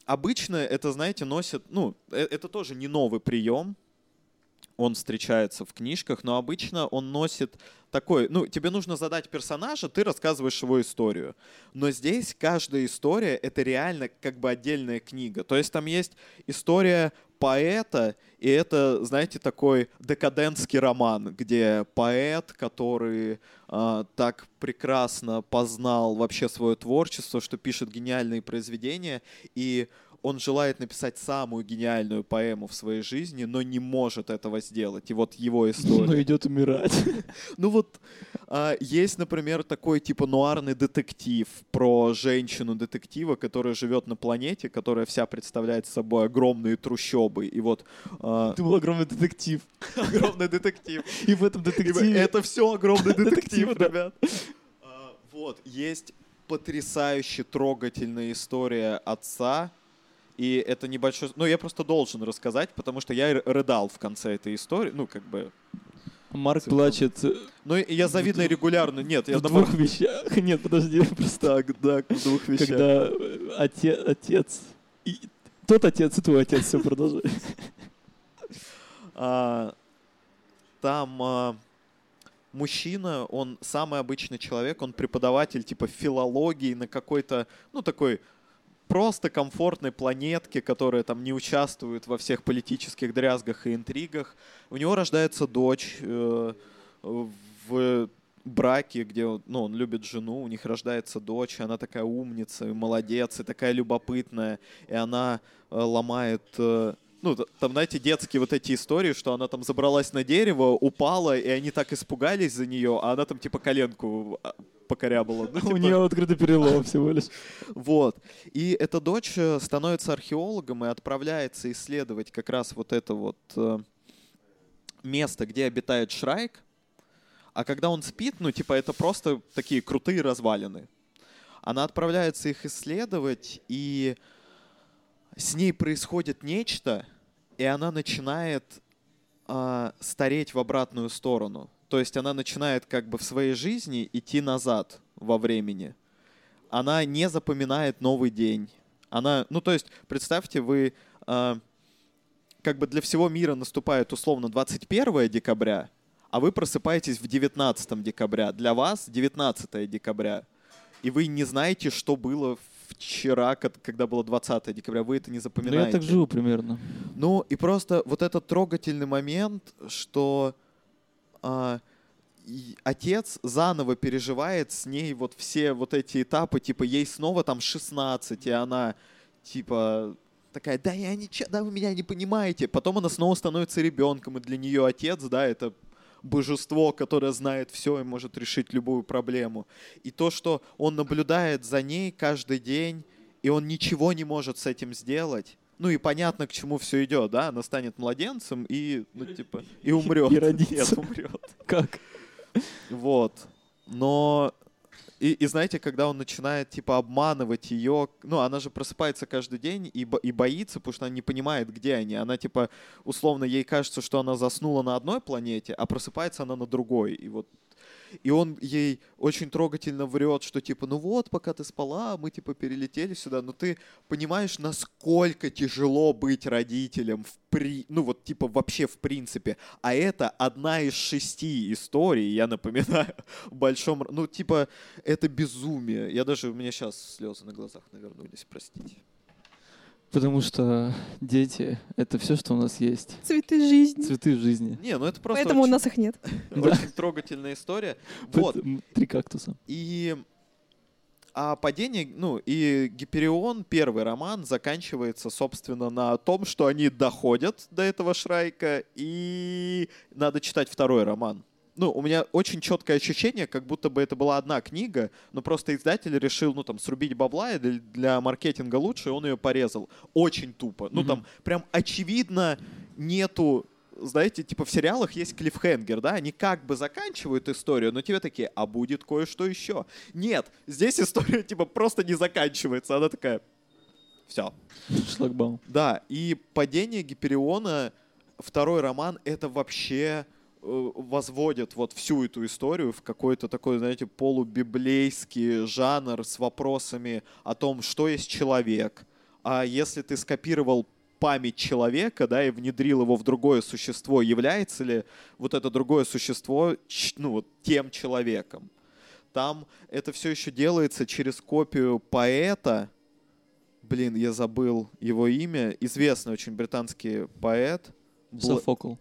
обычно это, знаете, носит, ну, э, это тоже не новый прием, он встречается в книжках, но обычно он носит такой, ну, тебе нужно задать персонажа, ты рассказываешь его историю. Но здесь каждая история — это реально как бы отдельная книга. То есть там есть история поэта, и это, знаете, такой декадентский роман, где поэт, который э, так прекрасно познал вообще свое творчество, что пишет гениальные произведения, и он желает написать самую гениальную поэму в своей жизни, но не может этого сделать. И вот его история. Но идет умирать. Ну вот а, есть, например, такой типа нуарный детектив про женщину-детектива, которая живет на планете, которая вся представляет собой огромные трущобы. И вот... А... Ты был огромный детектив. Огромный детектив. И в этом детективе... Это все огромный детектив, ребят. А, вот, есть потрясающе трогательная история отца, и это небольшой... Ну, я просто должен рассказать, потому что я рыдал в конце этой истории. Ну, как бы... Марк Цифром. плачет... Э, ну, я завидно регулярно. Нет, я... В двух вещах. Нет, подожди, просто... Так, да, в двух вещах. Когда э, отец... отец и... Тот отец и твой отец, все, продолжай. А, там а, мужчина, он самый обычный человек, он преподаватель типа филологии на какой-то, ну, такой просто комфортной планетке, которая там не участвует во всех политических дрязгах и интригах. У него рождается дочь э, в браке, где ну, он любит жену, у них рождается дочь, она такая умница, и молодец, и такая любопытная, и она э, ломает э, ну, там, знаете, детские вот эти истории, что она там забралась на дерево, упала, и они так испугались за нее, а она там типа коленку а, покорябала. Ну, типа... У нее открытый перелом всего лишь. Вот. И эта дочь э, становится археологом и отправляется исследовать как раз вот это вот э, место, где обитает Шрайк. А когда он спит, ну, типа, это просто такие крутые развалины. Она отправляется их исследовать, и с ней происходит нечто, и она начинает э, стареть в обратную сторону. То есть она начинает как бы в своей жизни идти назад во времени. Она не запоминает новый день. Она, ну то есть представьте, вы э, как бы для всего мира наступает условно 21 декабря, а вы просыпаетесь в 19 декабря. Для вас 19 декабря. И вы не знаете, что было вчера, когда было 20 декабря, вы это не запоминаете. Ну, я так живу примерно. Ну, и просто вот этот трогательный момент, что а, отец заново переживает с ней вот все вот эти этапы, типа ей снова там 16, и она типа такая, да я ничего, да вы меня не понимаете. Потом она снова становится ребенком, и для нее отец, да, это божество, которое знает все и может решить любую проблему. И то, что он наблюдает за ней каждый день, и он ничего не может с этим сделать. Ну и понятно, к чему все идет, да? Она станет младенцем и, ну, типа, и умрет. И родится. Нет, умрет. Как? Вот. Но и, и знаете, когда он начинает типа обманывать ее, ну она же просыпается каждый день и, бо- и боится, потому что она не понимает, где они. Она типа условно ей кажется, что она заснула на одной планете, а просыпается она на другой. И вот и он ей очень трогательно врет, что типа, ну вот, пока ты спала, мы типа перелетели сюда, но ты понимаешь, насколько тяжело быть родителем в при, ну вот типа вообще в принципе. А это одна из шести историй, я напоминаю, в большом, ну типа это безумие. Я даже у меня сейчас слезы на глазах навернулись, простите. Потому что дети — это все, что у нас есть. Цветы жизни. Цветы жизни. Не, ну это просто Поэтому у очень, нас их нет. очень трогательная история. Вот. Три кактуса. И а падение, ну, и Гиперион, первый роман, заканчивается, собственно, на том, что они доходят до этого Шрайка, и надо читать второй роман. Ну, у меня очень четкое ощущение, как будто бы это была одна книга, но просто издатель решил, ну, там, срубить бабла, и для, для маркетинга лучше, и он ее порезал. Очень тупо. Ну, Мгм. там, прям очевидно нету знаете, типа в сериалах есть клиффхенгер, да, они как бы заканчивают историю, но тебе такие, а будет кое-что еще. Нет, здесь история типа просто не заканчивается, она такая, все. Шлагбаум. Да, и падение Гипериона, второй роман, это вообще э, возводит вот всю эту историю в какой-то такой, знаете, полубиблейский жанр с вопросами о том, что есть человек. А если ты скопировал память человека, да, и внедрил его в другое существо, является ли вот это другое существо, ну, тем человеком? Там это все еще делается через копию поэта, Блин, я забыл его имя. Известный очень британский поэт. Софокл.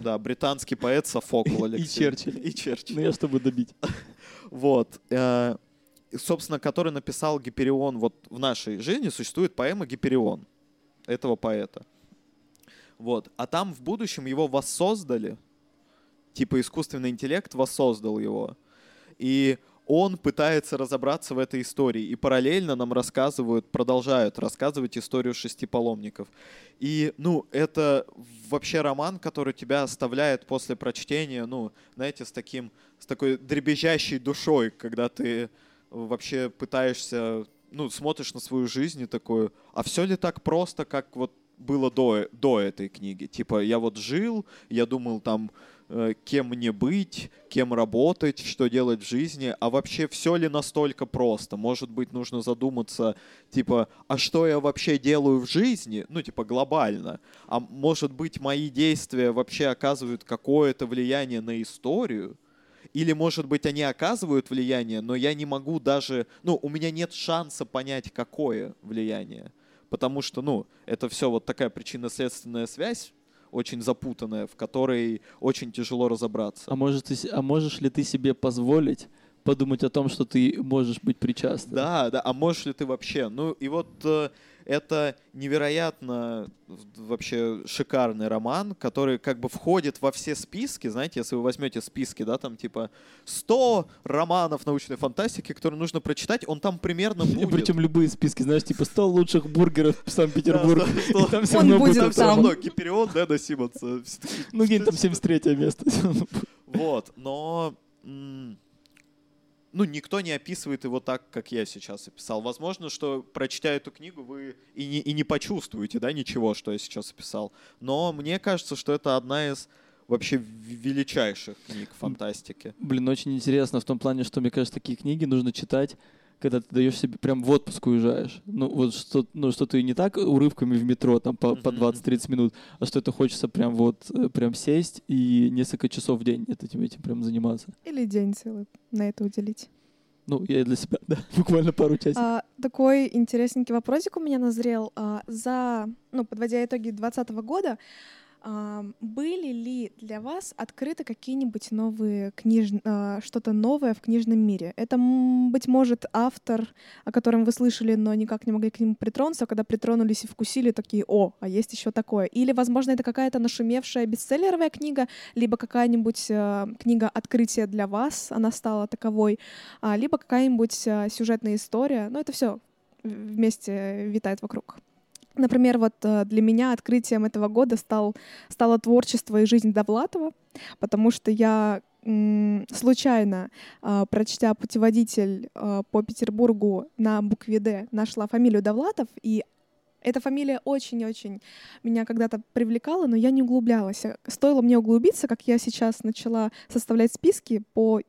Да, британский поэт Софокл И Алексей. Черчилль. И Черчилль. Ну я чтобы добить. Вот. э, и, Собственно, который написал Гиперион. Вот в нашей жизни существует поэма Гиперион этого поэта. Вот. А там в будущем его воссоздали. Типа искусственный интеллект воссоздал его. И он пытается разобраться в этой истории. И параллельно нам рассказывают, продолжают рассказывать историю шести паломников. И, ну, это вообще роман, который тебя оставляет после прочтения, ну, знаете, с таким, с такой дребезжащей душой, когда ты вообще пытаешься, ну, смотришь на свою жизнь и такой, а все ли так просто, как вот было до, до этой книги? Типа, я вот жил, я думал там, кем мне быть, кем работать, что делать в жизни, а вообще все ли настолько просто? Может быть, нужно задуматься, типа, а что я вообще делаю в жизни? Ну, типа, глобально. А может быть, мои действия вообще оказывают какое-то влияние на историю? Или, может быть, они оказывают влияние, но я не могу даже... Ну, у меня нет шанса понять, какое влияние. Потому что, ну, это все вот такая причинно-следственная связь, очень запутанная, в которой очень тяжело разобраться. А, может, ты, а можешь ли ты себе позволить подумать о том, что ты можешь быть причастным? Да, да, а можешь ли ты вообще? Ну, и вот э, это невероятно вообще шикарный роман, который как бы входит во все списки, знаете, если вы возьмете списки, да, там типа 100 романов научной фантастики, которые нужно прочитать, он там примерно И будет. причем любые списки, знаешь, типа 100 лучших бургеров в Санкт-Петербург. Да, там все Он равно будет там. Дэна Симмонса. Все такие, Ну, где там 73 место. Вот, но ну, никто не описывает его так, как я сейчас описал. Возможно, что, прочтя эту книгу, вы и не, и не почувствуете, да, ничего, что я сейчас описал. Но мне кажется, что это одна из вообще величайших книг фантастики. Блин, очень интересно в том плане, что, мне кажется, такие книги нужно читать, когда ты даешь себе прям в отпуск уезжаешь. Ну, вот что, ну, что ты не так урывками в метро, там, по, по Мгм. 20-30 минут, а что это хочется прям вот, э, прям сесть и несколько часов в день этим, этим прям заниматься. Или день целый на это уделить. Ну, я и для себя, да, буквально пару часиков. А, такой интересненький вопросик у меня назрел. А, за, ну, подводя итоги 2020 года, были ли для вас открыты какие-нибудь новые книж... а, что-то новое в книжном мире? Это, быть может, автор, о котором вы слышали, но никак не могли к нему притронуться, а когда притронулись и вкусили, такие, о, а есть еще такое. Или, возможно, это какая-то нашумевшая бестселлеровая книга, либо какая-нибудь а, книга открытия для вас, она стала таковой, а, либо какая-нибудь сюжетная история. Ну, это все вместе витает вокруг. Например, вот э, для меня открытием этого года стал, стало творчество и жизнь Довлатова, потому что я случайно, э, прочтя путеводитель э, по Петербургу на букве «Д», нашла фамилию Довлатов, и эта фамилия очень-очень меня когда-то привлекала, но я не углублялась. Стоило мне углубиться, как я сейчас начала составлять списки по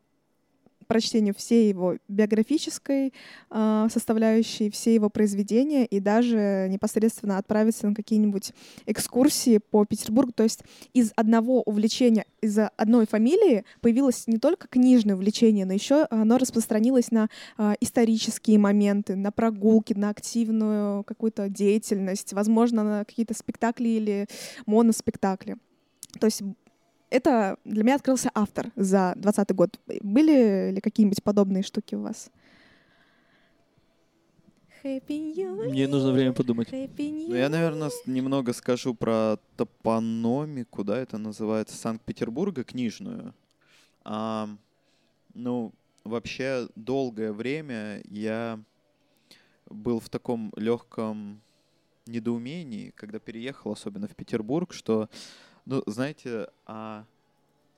прочтению всей его биографической э, составляющей, все его произведения и даже непосредственно отправиться на какие-нибудь экскурсии по Петербургу. То есть из одного увлечения, из одной фамилии появилось не только книжное увлечение, но еще оно распространилось на э, исторические моменты, на прогулки, на активную какую-то деятельность, возможно, на какие-то спектакли или моноспектакли. То есть это для меня открылся автор за 2020 год. Были ли какие-нибудь подобные штуки у вас? Happy New Мне нужно время подумать. Happy New Ну, я, наверное, немного скажу про топономику, да, это называется Санкт-Петербурга, книжную. А, ну, вообще, долгое время я был в таком легком недоумении, когда переехал, особенно в Петербург, что, ну, знаете, а,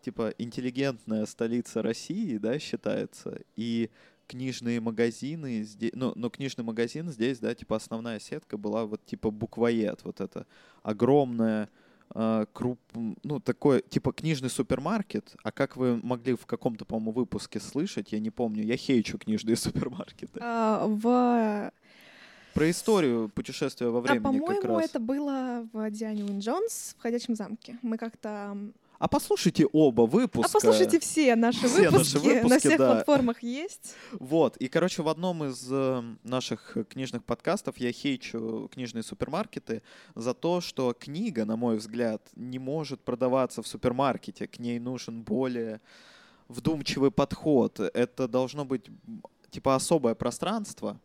типа интеллигентная столица России, да, считается, и книжные магазины здесь, ну, но книжный магазин здесь, да, типа основная сетка была вот типа буквоед, вот это огромная а, круп, ну, такой, типа книжный супермаркет, а как вы могли в каком-то, по-моему, выпуске слышать, я не помню, я хейчу книжные супермаркеты. А, в... Про историю путешествия во А, времени как по-моему, раз. это было в Диане Уин Джонс в «Ходячем замке». Мы как-то... А послушайте оба выпуска. А послушайте все наши Все выпуски. наши выпуски, На всех да. платформах есть. Вот, и, короче, в одном из э, наших книжных подкастов я хейчу книжные супермаркеты за то, что книга, на мой взгляд, не может продаваться в супермаркете. К ней нужен более вдумчивый подход. Это должно быть, типа, особое пространство,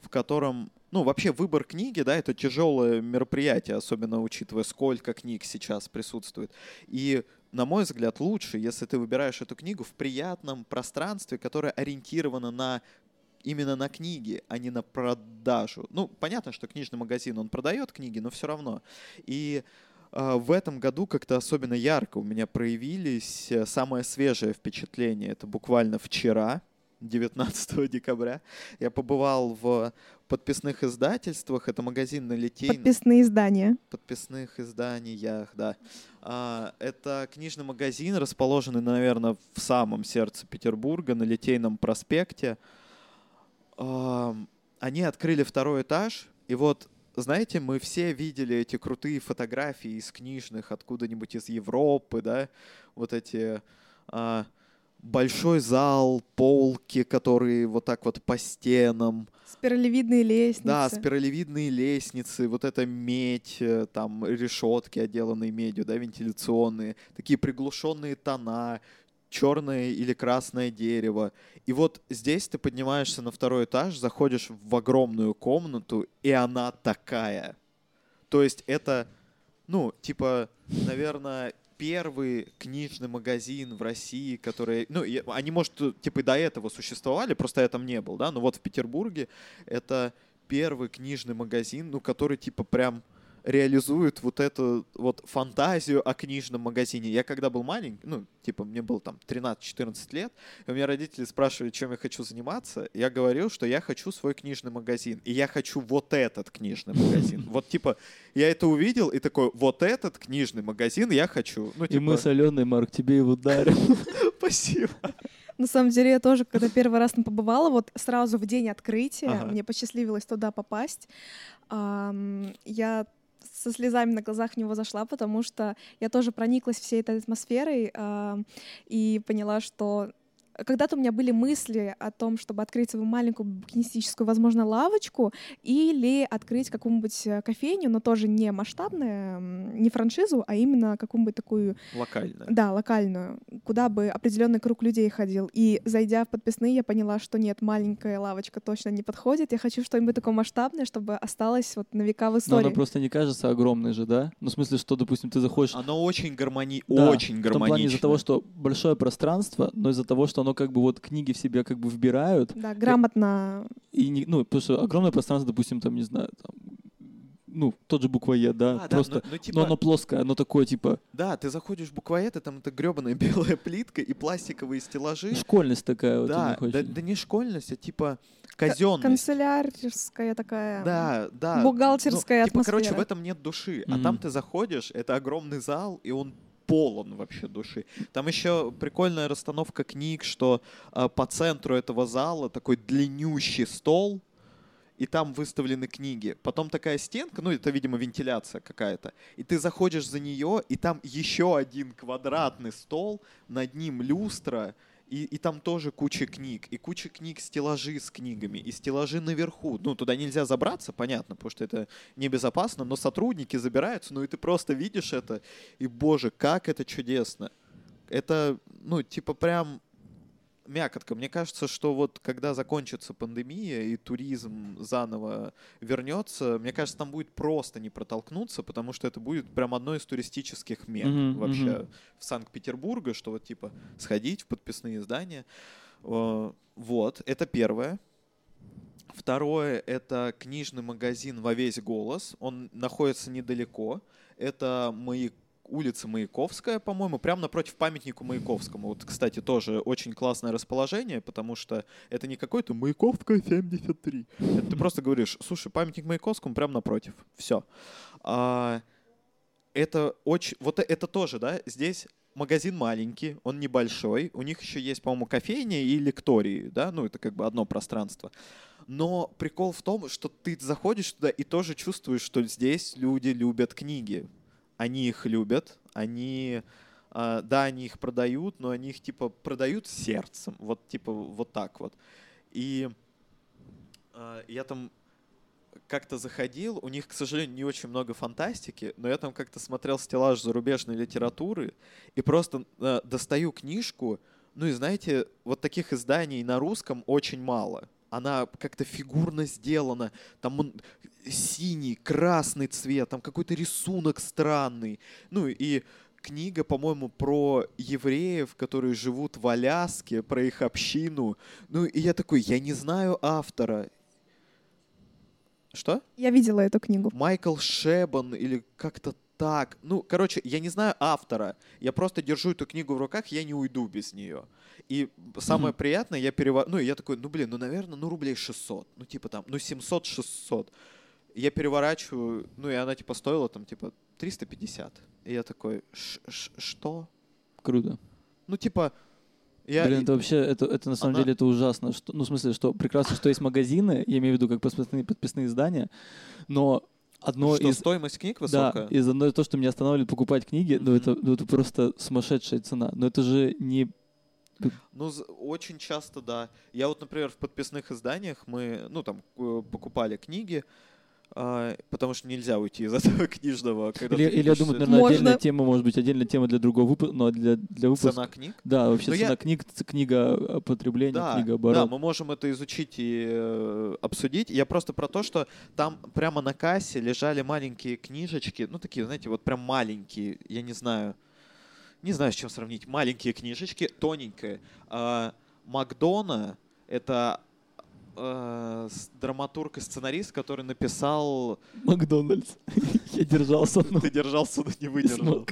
в котором, ну, вообще выбор книги, да, это тяжелое мероприятие, особенно учитывая, сколько книг сейчас присутствует. И, на мой взгляд, лучше, если ты выбираешь эту книгу в приятном пространстве, которое ориентировано на именно на книги, а не на продажу. Ну, понятно, что книжный магазин, он продает книги, но все равно. И э, в этом году как-то особенно ярко у меня проявились э, самое свежее впечатление. Это буквально вчера, 19 декабря. Я побывал в подписных издательствах. Это магазин на Литейном Подписные издания. подписных изданиях, да. А, это книжный магазин, расположенный, наверное, в самом сердце Петербурга, на Литейном проспекте. Они открыли второй этаж, и вот, знаете, мы все видели эти крутые фотографии из книжных откуда-нибудь из Европы, да, вот эти а, большой зал, полки, которые вот так вот по стенам, Спиралевидные лестницы. да, спиралевидные лестницы, вот эта медь, э, там решетки, отделанные медью, да, вентиляционные, такие приглушенные тона, черное или красное дерево. И вот здесь ты поднимаешься на второй этаж, заходишь в огромную комнату, и она такая. То есть это, ну, типа, наверное, первый книжный магазин в России, который... Ну, они, может, типа и до этого существовали, просто я там не был, да, но вот в Петербурге это первый книжный магазин, ну, который, типа, прям реализует вот эту вот фантазию о книжном магазине. Я когда был маленький, ну, типа, мне было там 13-14 лет, и у меня родители спрашивали, чем я хочу заниматься, я говорил, что я хочу свой книжный магазин, и я хочу вот этот книжный магазин. Вот, типа, я это увидел, и такой, вот этот книжный магазин я хочу. Ну, И типа, мы с Аленой, Марк, тебе его дарим. спасибо. На самом деле, я тоже, когда первый раз там побывала, вот сразу в день открытия, Ага. мне посчастливилось туда попасть, я со слезами на глазах в него зашла, потому что я тоже прониклась всей этой атмосферой ам, и поняла, что когда-то у меня были мысли о том, чтобы открыть свою маленькую букинистическую, возможно, лавочку или открыть какую-нибудь э, кофейню, но тоже не масштабную, не франшизу, а именно какую-нибудь такую... Локальную. Да, локальную, куда бы определенный круг людей ходил. И зайдя в подписные, я поняла, что нет, маленькая лавочка точно не подходит. Я хочу что-нибудь такое масштабное, чтобы осталось вот на века в истории. Но она просто не кажется огромной же, да? Ну, в смысле, что, допустим, ты заходишь... Оно очень гармони... Да, очень В том плане гармонично. из-за того, что большое пространство, но из-за того, что оно как бы вот книги в себя как бы вбирают, Да, грамотно. и не, ну, потому что огромное пространство, допустим, там, не знаю, там, ну, тот же буквоед, да, А, да, просто, ну- ну, типа- но оно плоское, оно такое, типа, Да, ты заходишь в буквоед, и там эта гребаная белая плитка и пластиковые стеллажи. школьность такая вот Да, них да, да не школьность, а типа казенность. Канцелярская такая. Да, да. Бухгалтерская ну, типа, короче, в этом нет души. А Мгм. там ты заходишь, это огромный зал, и он полон вообще души. Там еще прикольная расстановка книг, что а, по центру этого зала такой длиннющий стол, и там выставлены книги. Потом такая стенка, ну это, видимо, вентиляция какая-то. И ты заходишь за нее, и там еще один квадратный стол, над ним люстра, и, и там тоже куча книг. И куча книг, стеллажи с книгами. И стеллажи наверху. Ну, туда нельзя забраться, понятно, потому что это небезопасно, но сотрудники забираются, ну и ты просто видишь это, и, боже, как это чудесно. Это, ну, типа прям мякотка. Мне кажется, что вот когда закончится пандемия и туризм заново вернется, мне кажется, там будет просто не протолкнуться, потому что это будет прям одно из туристических мек Мгм, вообще мгм. в Санкт-Петербурге, что вот типа сходить в подписные издания. Э, Вот, это первое. Второе — это книжный магазин «Во весь голос». Он находится недалеко. Это мои улица Маяковская, по-моему, прямо напротив памятнику Маяковскому. Вот, кстати, тоже очень классное расположение, потому что это не какой-то Маяковская 73. Это ты просто говоришь, слушай, памятник Маяковскому прямо напротив. Все. это очень... Вот это тоже, да, здесь магазин маленький, он небольшой. У них еще есть, по-моему, кофейня и лектории, да, ну это как бы одно пространство. Но прикол в том, что ты заходишь туда и тоже чувствуешь, что здесь люди любят книги. Они их любят, они, а, да, они их продают, но они их типа продают сердцем, вот типа вот так вот. И а, я там как-то заходил, у них, к сожалению, не очень много фантастики, но я там как-то смотрел стеллаж зарубежной литературы и просто э, достаю книжку, ну и знаете, вот таких изданий на русском очень мало. Она как-то фигурно сделана, там он синий, красный цвет, там какой-то рисунок странный. Ну и книга, по-моему, про евреев, которые живут в Аляске, про их общину. Ну и я такой, я не знаю автора. Что? Я видела эту книгу. Майкл Шебан или как-то так. Ну, короче, я не знаю автора. Я просто держу эту книгу в руках, я не уйду без нее. И самое Мгм. приятное, я переворачиваю... Ну, я такой, ну, блин, ну, наверное, ну, рублей 600. Ну, типа там, ну, 700-600. Я переворачиваю, ну, и она, типа, стоила там, типа, 350. И я такой, «Ш- ш- что? Круто. Ну, типа, я... Блин, это вообще, это, это на самом Она- деле это ужасно. Что, ну, в смысле, что прекрасно, что есть магазины, я имею в виду как подписные, подписные издания, но одно что, из... стоимость книг Да, высокая? из одно то, что меня останавливает покупать книги, ну, Мгм. это, ну, это просто сумасшедшая цена. Но это же не... Ну, очень часто, да. Я вот, например, в подписных изданиях мы, ну, там, покупали книги, а, потому что нельзя уйти из этого книжного. Когда Или, или я думаю, наверное, Можно. отдельная тема, может быть, отдельная тема для другого выпуска, но для, для выпуска... цена книг. Да, вообще Но я- цена книг, ц- книга э, потребления, Да, книга да, оборот. мы можем это изучить и э, обсудить. Я просто про то, что там прямо на кассе лежали маленькие книжечки, ну такие, знаете, вот прям маленькие, я не знаю, не знаю, с чем сравнить, маленькие книжечки, тоненькие. А, Макдона — это э, с- драматург и сценарист, который написал... Макдональдс. Я держался. ну, Ты держался, но не выдержал.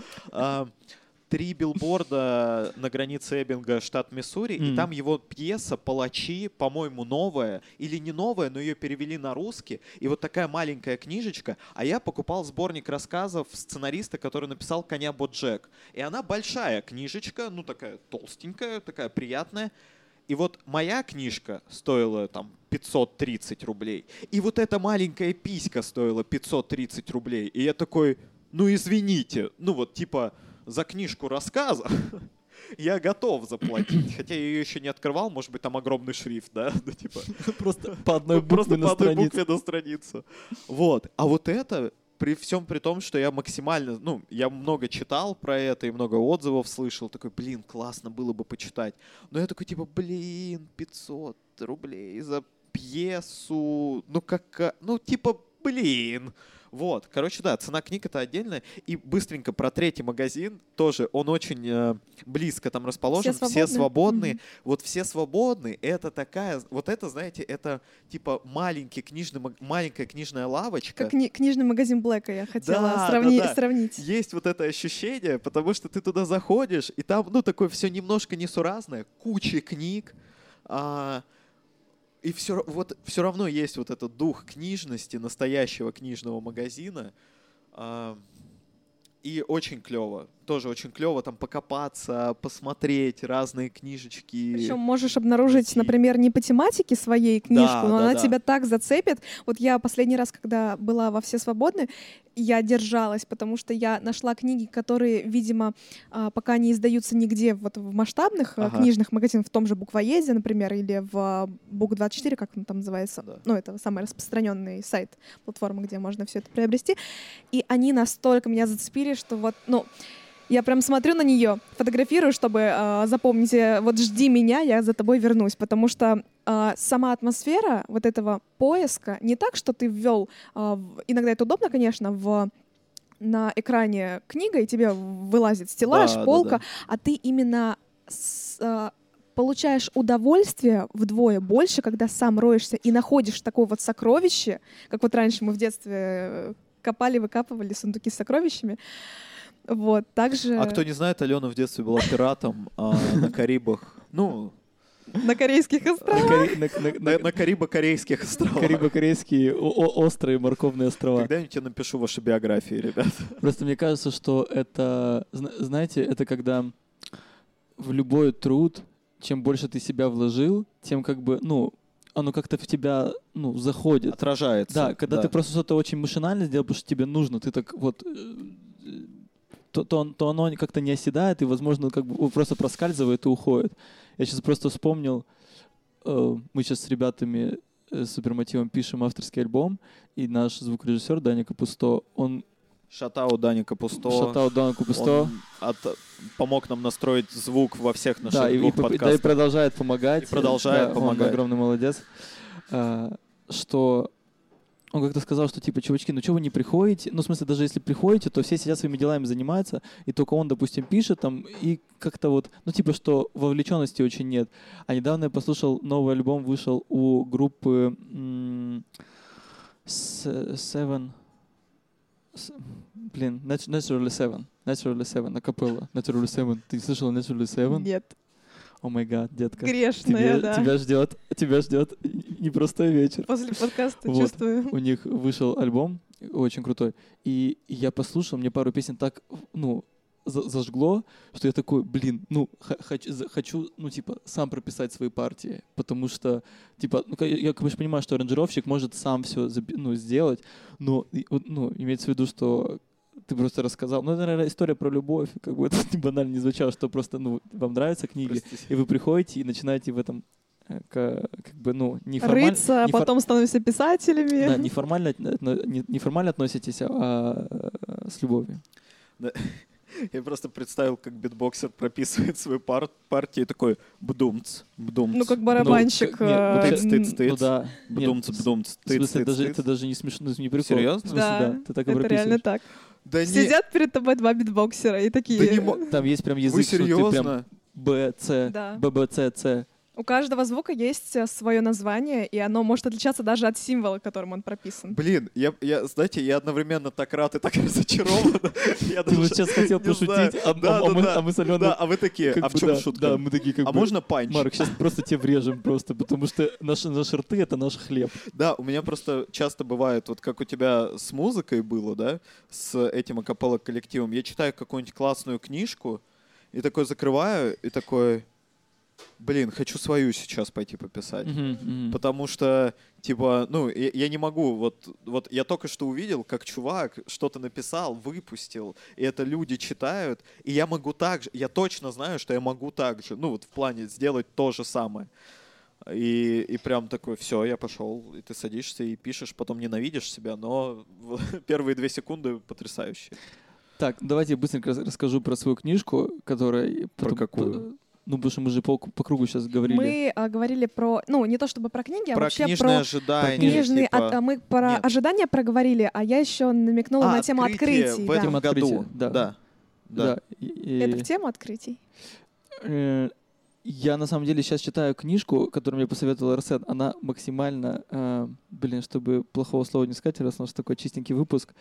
Три билборда на границе Эббинга, штат Миссури, и Мгм. там его пьеса «Палачи», по-моему, новая, или не новая, но ее перевели на русский, и вот такая маленькая книжечка, а я покупал сборник рассказов сценариста, который написал «Коня Боджек», и она большая книжечка, ну такая толстенькая, такая приятная, и вот моя книжка стоила там 530 рублей, и вот эта маленькая писька стоила 530 рублей, и я такой, ну извините, ну вот типа за книжку рассказов я готов заплатить. Хотя я ее еще не открывал, может быть, там огромный шрифт, да? Ну, типа, Просто по одной просто букве по на одной странице. букве на страницу. Вот. А вот это, при всем при том, что я максимально, ну, я много читал про это и много отзывов слышал, такой, блин, классно было бы почитать. Но я такой, типа, блин, 500 рублей за пьесу, ну, как, ну, типа, блин. Вот, короче, да, цена книг это отдельная. И быстренько про третий магазин тоже, он очень э, близко там расположен, все свободные? свободные. Мгм. Вот все свободные, это такая, вот это, знаете, это типа маленький книжный, маленькая книжная лавочка. Как кни- книжный магазин Блэка я хотела Да, сравни- да, да. сравнить. Есть вот это ощущение, потому что ты туда заходишь, и там, ну, такое все немножко несуразное, куча книг, а, и все, вот, все равно есть вот этот дух книжности настоящего книжного магазина. а, и очень клево. Тоже очень клево там покопаться, посмотреть разные книжечки. Причем можешь обнаружить, найти. например, не по тематике своей книжку, Да, но да, она да. тебя так зацепит. Вот я последний раз, когда была во «Все свободны», я держалась, потому что я нашла книги, которые, видимо, а, пока не издаются нигде вот в масштабных а, Ага. книжных магазинах, в том же Буквоеде, например, или в а, Бук24, как он там называется. Да. Ну, это самый распространенный сайт, платформа, где можно все это приобрести. И они настолько меня зацепили, что вот, ну, я прям смотрю на нее, фотографирую, чтобы э, запомнить, э, вот жди меня, я за тобой вернусь, потому что э, сама атмосфера вот этого поиска не так, что ты ввел, э, иногда это удобно, конечно, в на экране книга, и тебе вылазит стеллаж, Да, да, полка, да. а ты именно с, э, получаешь удовольствие вдвое больше, когда сам роешься и находишь такое вот сокровище, как вот раньше мы в детстве э, копали, выкапывали сундуки с сокровищами. Вот, также А кто не знает, Алена в детстве была пиратом а, на Карибах. Ну, на Корейских островах. Кори- на- на- на, на- на Карибо-Корейских островах. Карибо-корейские острые морковные острова. Когда-нибудь я напишу ваши биографии, ребят. Просто мне кажется, что это, зна- знаете, это когда в любой труд, чем больше ты себя вложил, тем как бы, ну, оно как-то в тебя, ну, заходит. Отражается. Да, когда ты просто что-то очень машинально сделал, потому что тебе нужно, ты так вот, э, то, то, то оно как-то не оседает и, возможно, как бы просто проскальзывает и уходит. Я сейчас просто вспомнил, э, мы сейчас с ребятами э, с Супермотивом пишем авторский альбом, и наш звукорежиссер Даня Капусто, он Шатау Дани Капусто. шатал Даня Капусто, Он от- помог нам настроить звук во всех наших да, и, и двух поп- да, и подкастах. продолжает помогать. И продолжает Да, помогать. Он огромный молодец. А, что он как-то сказал, что типа, чувачки, ну что вы не приходите? Ну, в смысле, даже если приходите, то все сидят своими делами занимаются, и только он, допустим, пишет там, и как-то вот, ну, типа, что вовлеченности очень нет. А недавно я послушал, новый альбом вышел у группы Seven... С- Блин, Nat- Naturally Seven. Naturally Seven, акапелла. Naturally Seven. Ты не слышала Naturally Seven? Нет, О май гад, детка. грешная, Тебе- да. Тебя ждет, тебя ждет непростой вечер. После подкаста Вот. чувствую. У них вышел альбом очень крутой, и я послушал, мне пару песен так, ну, за- зажгло, что я такой, блин, ну, хочу, хочу, ну, типа, сам прописать свои партии, потому что, типа, ну, я, конечно, понимаю, что аранжировщик может сам все, ну, сделать, но, ну, имеется в виду, что ты просто рассказал, ну, это, наверное, история про любовь, как бы это не банально не звучало, что просто, ну, вам нравятся книги, Простите. и вы приходите и начинаете в этом как бы, ну, неформально... Рыться, а не фор- потом становимся писателями. Да, неформально, не- неформально относитесь, а э, с любовью. Я просто представил, как битбоксер прописывает свою пар- партию и такой бдумц, бдумц. Ну, как барабанщик. Ну, как- нет, э, вот тыц, тыц, тыц. Ну да. Нет, Бдумц, в бдумц, В тыц, смысле, тыц, даже, тыц. это даже не смешно, не прикол. Серьезно? В смысле, Да, да. Ты так и это реально прописываешь. так. Да не, Сидят перед тобой два битбоксера и такие... да не Там есть прям язык, Вы что ты прям серьезно? Б, С, Да. Б, Б, С, С. У каждого звука есть свое название, и оно может отличаться даже от символа, которым он прописан. Блин, я, я, знаете, я одновременно так рад и так разочарован. Я Ты вот сейчас хотел пошутить, а, а- а мы, а мы с Аленой Да, а вы такие, как а в бы, чем да, шутка? Да, мы такие как А можно панч? Марк, сейчас просто тебе врежем просто, потому что наши, наши рты — это наш хлеб. Да, у меня просто часто бывает, вот как у тебя с музыкой было, да, с этим акапелла коллективом. Я читаю какую-нибудь классную книжку и такой закрываю и такой, блин, хочу свою сейчас пойти пописать. Мгм, мгм. Потому что, типа, ну, я, я не могу, вот, вот я только что увидел, как чувак что-то написал, выпустил, и это люди читают, и я могу так же, я точно знаю, что я могу так же, ну, вот в плане сделать то же самое. И, и прям такой, все, я пошел, и ты садишься и пишешь, потом ненавидишь себя, но первые две секунды потрясающие. Так, давайте я быстренько рас- расскажу про свою книжку, которая... Про потом- какую? Ну, потому что мы же по, по кругу сейчас говорили. Мы а, говорили про, ну, не то чтобы про книги, а Про вообще книжные про ожидания. книжные, типа, а- а мы про Нет. ожидания проговорили, а я еще намекнула А, на тему открытий. в да. этом году. открытия, да. да. да. Да. и- и- Это в тему открытий. Э, Я на самом деле сейчас читаю книжку, которую мне посоветовал Арсен. Она максимально, э, блин, чтобы плохого слова не сказать, раз у нас такой чистенький выпуск.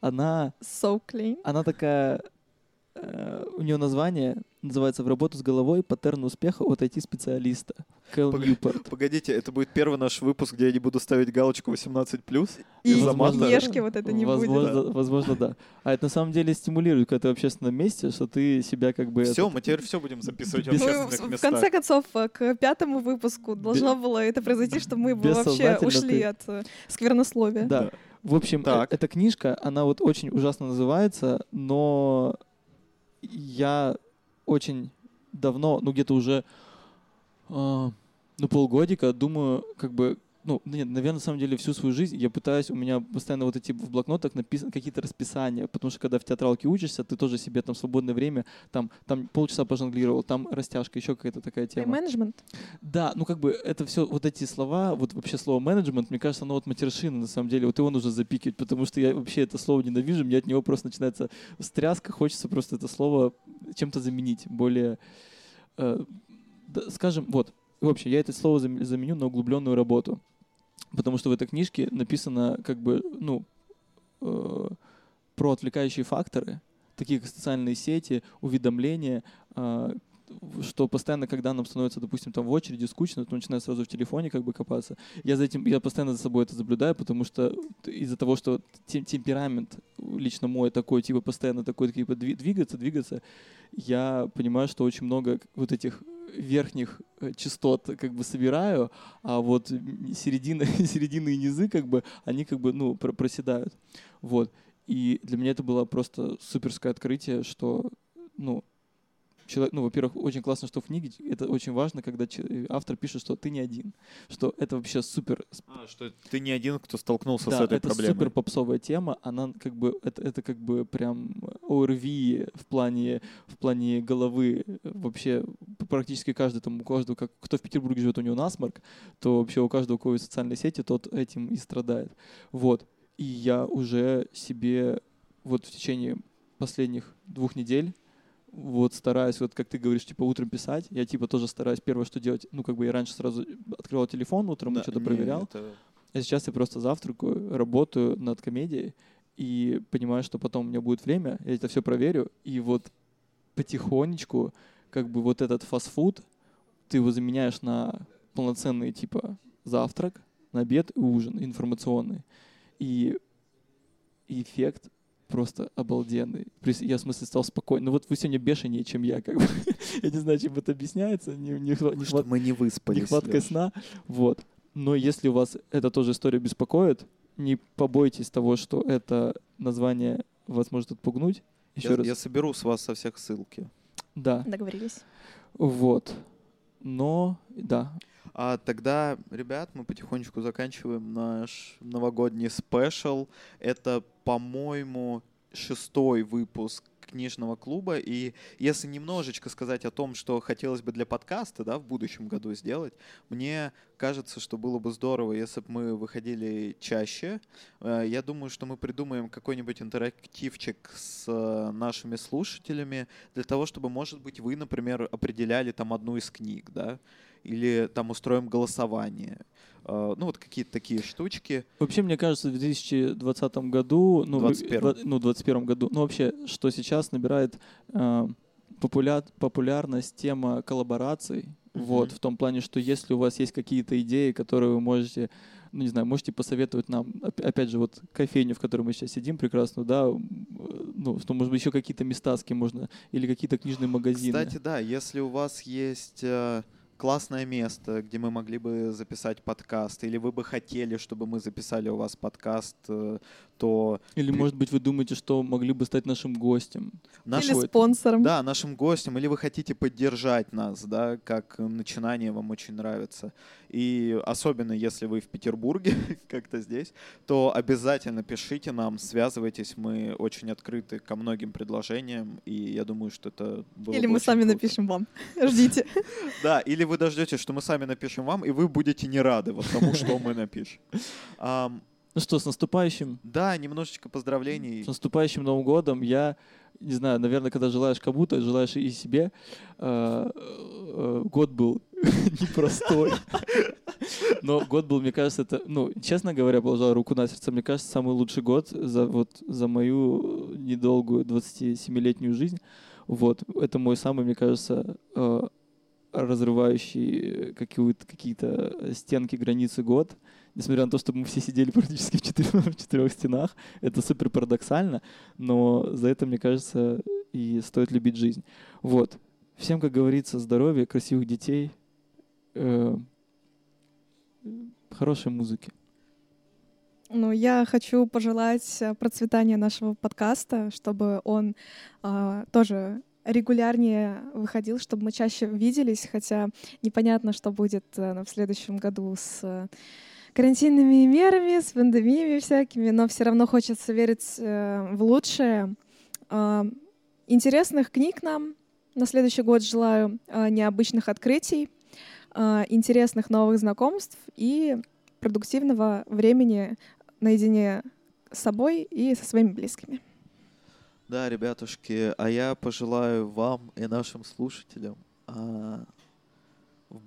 Она, So clean. она такая, э, у нее название называется «В работу с головой. Паттерн успеха от IT-специалиста». Кэл Пог- Ньюпорт. Погодите, это будет первый наш выпуск, где я не буду ставить галочку 18+. И Из-за мата? ешки вот это не будет. возможно, возможно, да. А это на самом деле стимулирует, когда ты в общественном месте, что ты себя как бы... Все, этот- мы теперь все будем записывать в Без- Мы общественных в- в местах. конце концов, э, к пятому выпуску должно было это произойти, что мы бы вообще ушли ты- от э, сквернословия. Да. В общем, э- Так. эта книжка, она вот очень ужасно называется, но я очень давно, ну где-то уже, а, ну полгодика, думаю, как бы, ну, нет, наверное, на самом деле всю свою жизнь я пытаюсь, у меня постоянно вот эти в блокнотах написаны какие-то расписания, потому что когда в театралке учишься, ты тоже себе там свободное время, там, там полчаса пожонглировал, там растяжка, еще какая-то такая тема. Тайм-менеджмент. Да, ну как бы это все, вот эти слова, вот вообще слово менеджмент, мне кажется, оно вот матершина на самом деле, вот его нужно запикивать, потому что я вообще это слово ненавижу, мне от него просто начинается стряска, хочется просто это слово чем-то заменить, более, э, да, скажем, вот, в общем, я это слово зам- заменю на углубленную работу, потому что в этой книжке написано как бы, ну, э, про отвлекающие факторы, такие как социальные сети, уведомления, в- что постоянно, когда нам становится, допустим, там в очереди скучно, то начинаю сразу в телефоне как бы копаться. Я за этим, я постоянно за собой это наблюдаю, потому что из-за того, что тем- темперамент лично мой такой, типа постоянно такой, типа дви- двигаться, двигаться, я понимаю, что очень много вот этих верхних э, частот как бы собираю, а вот середина, середины и низы как бы, они как бы, ну, про- проседают. Вот. И для меня это было просто суперское открытие, что, ну, человек, ну, во-первых, очень классно, что в книге это очень важно, когда че- автор пишет, что ты не один, что это вообще супер, А, что ты не один, кто столкнулся да, с этой это проблемой. супер попсовая тема, она как бы это, это как бы прям ОРВИ в плане в плане головы вообще практически каждый там у каждого как кто в Петербурге живет у него насморк, то вообще у каждого у кого есть социальные сети тот этим и страдает. Вот и я уже себе вот в течение последних двух недель вот стараюсь, вот как ты говоришь, типа утром писать, я типа тоже стараюсь первое, что делать, ну как бы я раньше сразу открывал телефон утром, Да, что-то не, проверял, это- а сейчас я просто завтракаю, работаю над комедией и понимаю, что потом у меня будет время, я это все проверю, и вот потихонечку как бы вот этот фастфуд ты его заменяешь на полноценный типа завтрак, на обед и ужин информационный. И эффект просто обалденный. Я, в смысле, стал спокойным. Ну вот вы сегодня бешенее, чем я, как бы. Я не знаю, чем это объясняется. Не, не, не Что хват- мы не выспались. нехваткой Лёш. сна. Вот. Но если у вас эта тоже история беспокоит, не побойтесь того, что это название вас может отпугнуть. Еще Я, раз. я соберу с вас со всех ссылки. Да. Договорились. Вот. Но, да. А тогда, ребят, мы потихонечку заканчиваем наш новогодний спешл. Это, по-моему, шестой выпуск книжного клуба. И если немножечко сказать о том, что хотелось бы для подкаста да, в будущем году сделать, мне кажется, что было бы здорово, если бы мы выходили чаще. Э, Я думаю, что мы придумаем какой-нибудь интерактивчик с э, нашими слушателями для того, чтобы, может быть, вы, например, определяли там одну из книг, да, или там устроим голосование. Э, Ну, вот какие-то такие штучки. Вообще, мне кажется, в 2020 году, ну, в- 21. в- ну, 21 году, ну, вообще, что сейчас набирает э, популя- популярность тема коллабораций, Мгм. вот, в том плане, что если у вас есть какие-то идеи, которые вы можете, ну, не знаю, можете посоветовать нам, оп- опять же, вот кофейню, в которой мы сейчас сидим, прекрасную, да, ну, что, может быть, еще какие-то места, с кем можно, или какие-то книжные магазины. Кстати, да, если у вас есть э, классное место, где мы могли бы записать подкаст, или вы бы хотели, чтобы мы записали у вас подкаст, э, то Или, может быть, вы думаете, что могли бы стать нашим гостем? наш Или спонсором. Да, нашим гостям, или вы хотите поддержать нас, да, как начинание вам очень нравится. И особенно если вы в Петербурге, как-то здесь, то обязательно пишите нам, связывайтесь, мы очень открыты ко многим предложениям, и я думаю, что это было Или бы мы очень сами круто. напишем вам. Ждите. Да, или вы дождетесь, что мы сами напишем вам, и вы будете не рады вот тому, что мы напишем. Ну что, с наступающим, Да, немножечко поздравлений. с наступающим Новым годом. Я, не знаю, наверное, когда желаешь кому-то, желаешь и себе. Э, э, Год был непростой. Но год был, мне кажется, это, ну, честно говоря, положа руку на сердце, мне кажется, самый лучший год за вот за мою недолгую 27-летнюю жизнь. Вот, это мой самый, мне кажется, э, разрывающий какие-то какие-то стенки, границы год. Несмотря на то, что мы все сидели практически в четырех, в четырех стенах, это супер парадоксально, но за это, мне кажется, и стоит любить жизнь. Вот. Всем, как говорится, здоровья, красивых детей, э, хорошей музыки. Ну, я хочу пожелать э, процветания нашего подкаста, чтобы он а, тоже регулярнее выходил, чтобы мы чаще виделись, хотя непонятно, что будет э, в следующем году с э, карантинными мерами, с пандемиями всякими, но все равно хочется верить э, в лучшее. А, Интересных книг нам на следующий год желаю, а, необычных открытий, а, интересных новых знакомств и продуктивного времени наедине с собой и со своими близкими. Да, ребятушки, а я пожелаю вам и нашим слушателям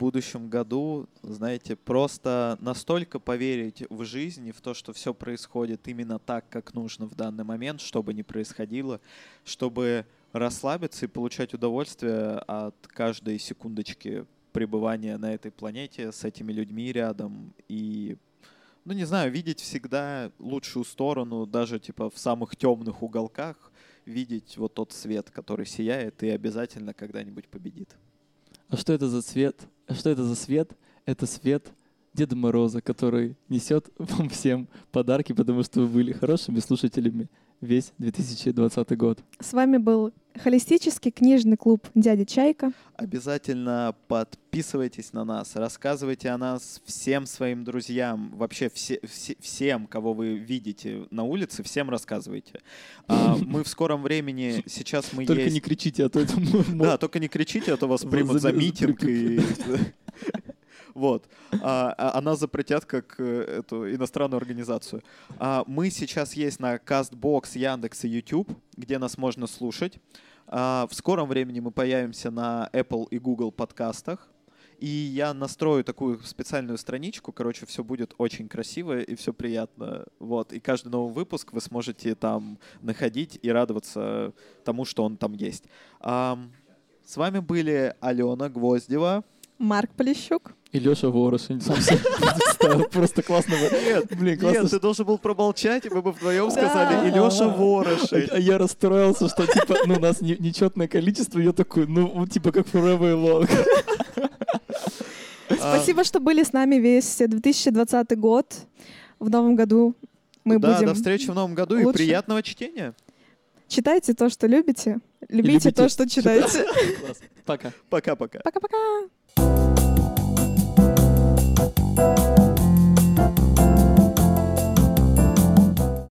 будущем году, знаете, просто настолько поверить в жизнь и в то, что все происходит именно так, как нужно в данный момент, что бы ни происходило, чтобы расслабиться и получать удовольствие от каждой секундочки пребывания на этой планете с этими людьми рядом и ну не знаю, видеть всегда лучшую сторону, даже типа в самых темных уголках, видеть вот тот свет, который сияет и обязательно когда-нибудь победит. А что это за цвет? Что это за свет? Это свет Деда Мороза, который несет вам всем подарки, потому что вы были хорошими слушателями весь 2020 год. С вами был холистический книжный клуб «Дядя Чайка». Обязательно подписывайтесь на нас, рассказывайте о нас всем своим друзьям, вообще все, все- всем, кого вы видите на улице, всем рассказывайте. А, мы в скором времени, сейчас мы Только есть... не кричите, а то это Да, только не кричите, а то вас примут за митинг и... Вот. А, а- а нас запретят как э, эту иностранную организацию. А, мы сейчас есть на CastBox, Яндекс и YouTube, где нас можно слушать. А, в скором времени мы появимся на Apple и Google подкастах. И я настрою такую специальную страничку. Короче, все будет очень красиво и все приятно. Вот. И каждый новый выпуск вы сможете там находить и радоваться тому, что он там есть. Ам, с вами были Алена Гвоздева. Марк Полищук. И Леша Ворошин сам себя представил. Просто классно. Нет, Блин, классно. Нет, ты должен был промолчать, и мы бы вдвоем Да. сказали, и Леша А Ворошин. а я расстроился, что типа, ну, у нас не- нечетное количество. Я такой, ну, типа, как Forever Long. Спасибо, что были с нами весь 2020 год. В новом году мы да, будем... до встречи в новом году и лучше. приятного чтения. Читайте то, что любите. Любите любите то, что читаете. Пока. Пока-пока. Пока-пока. Bye.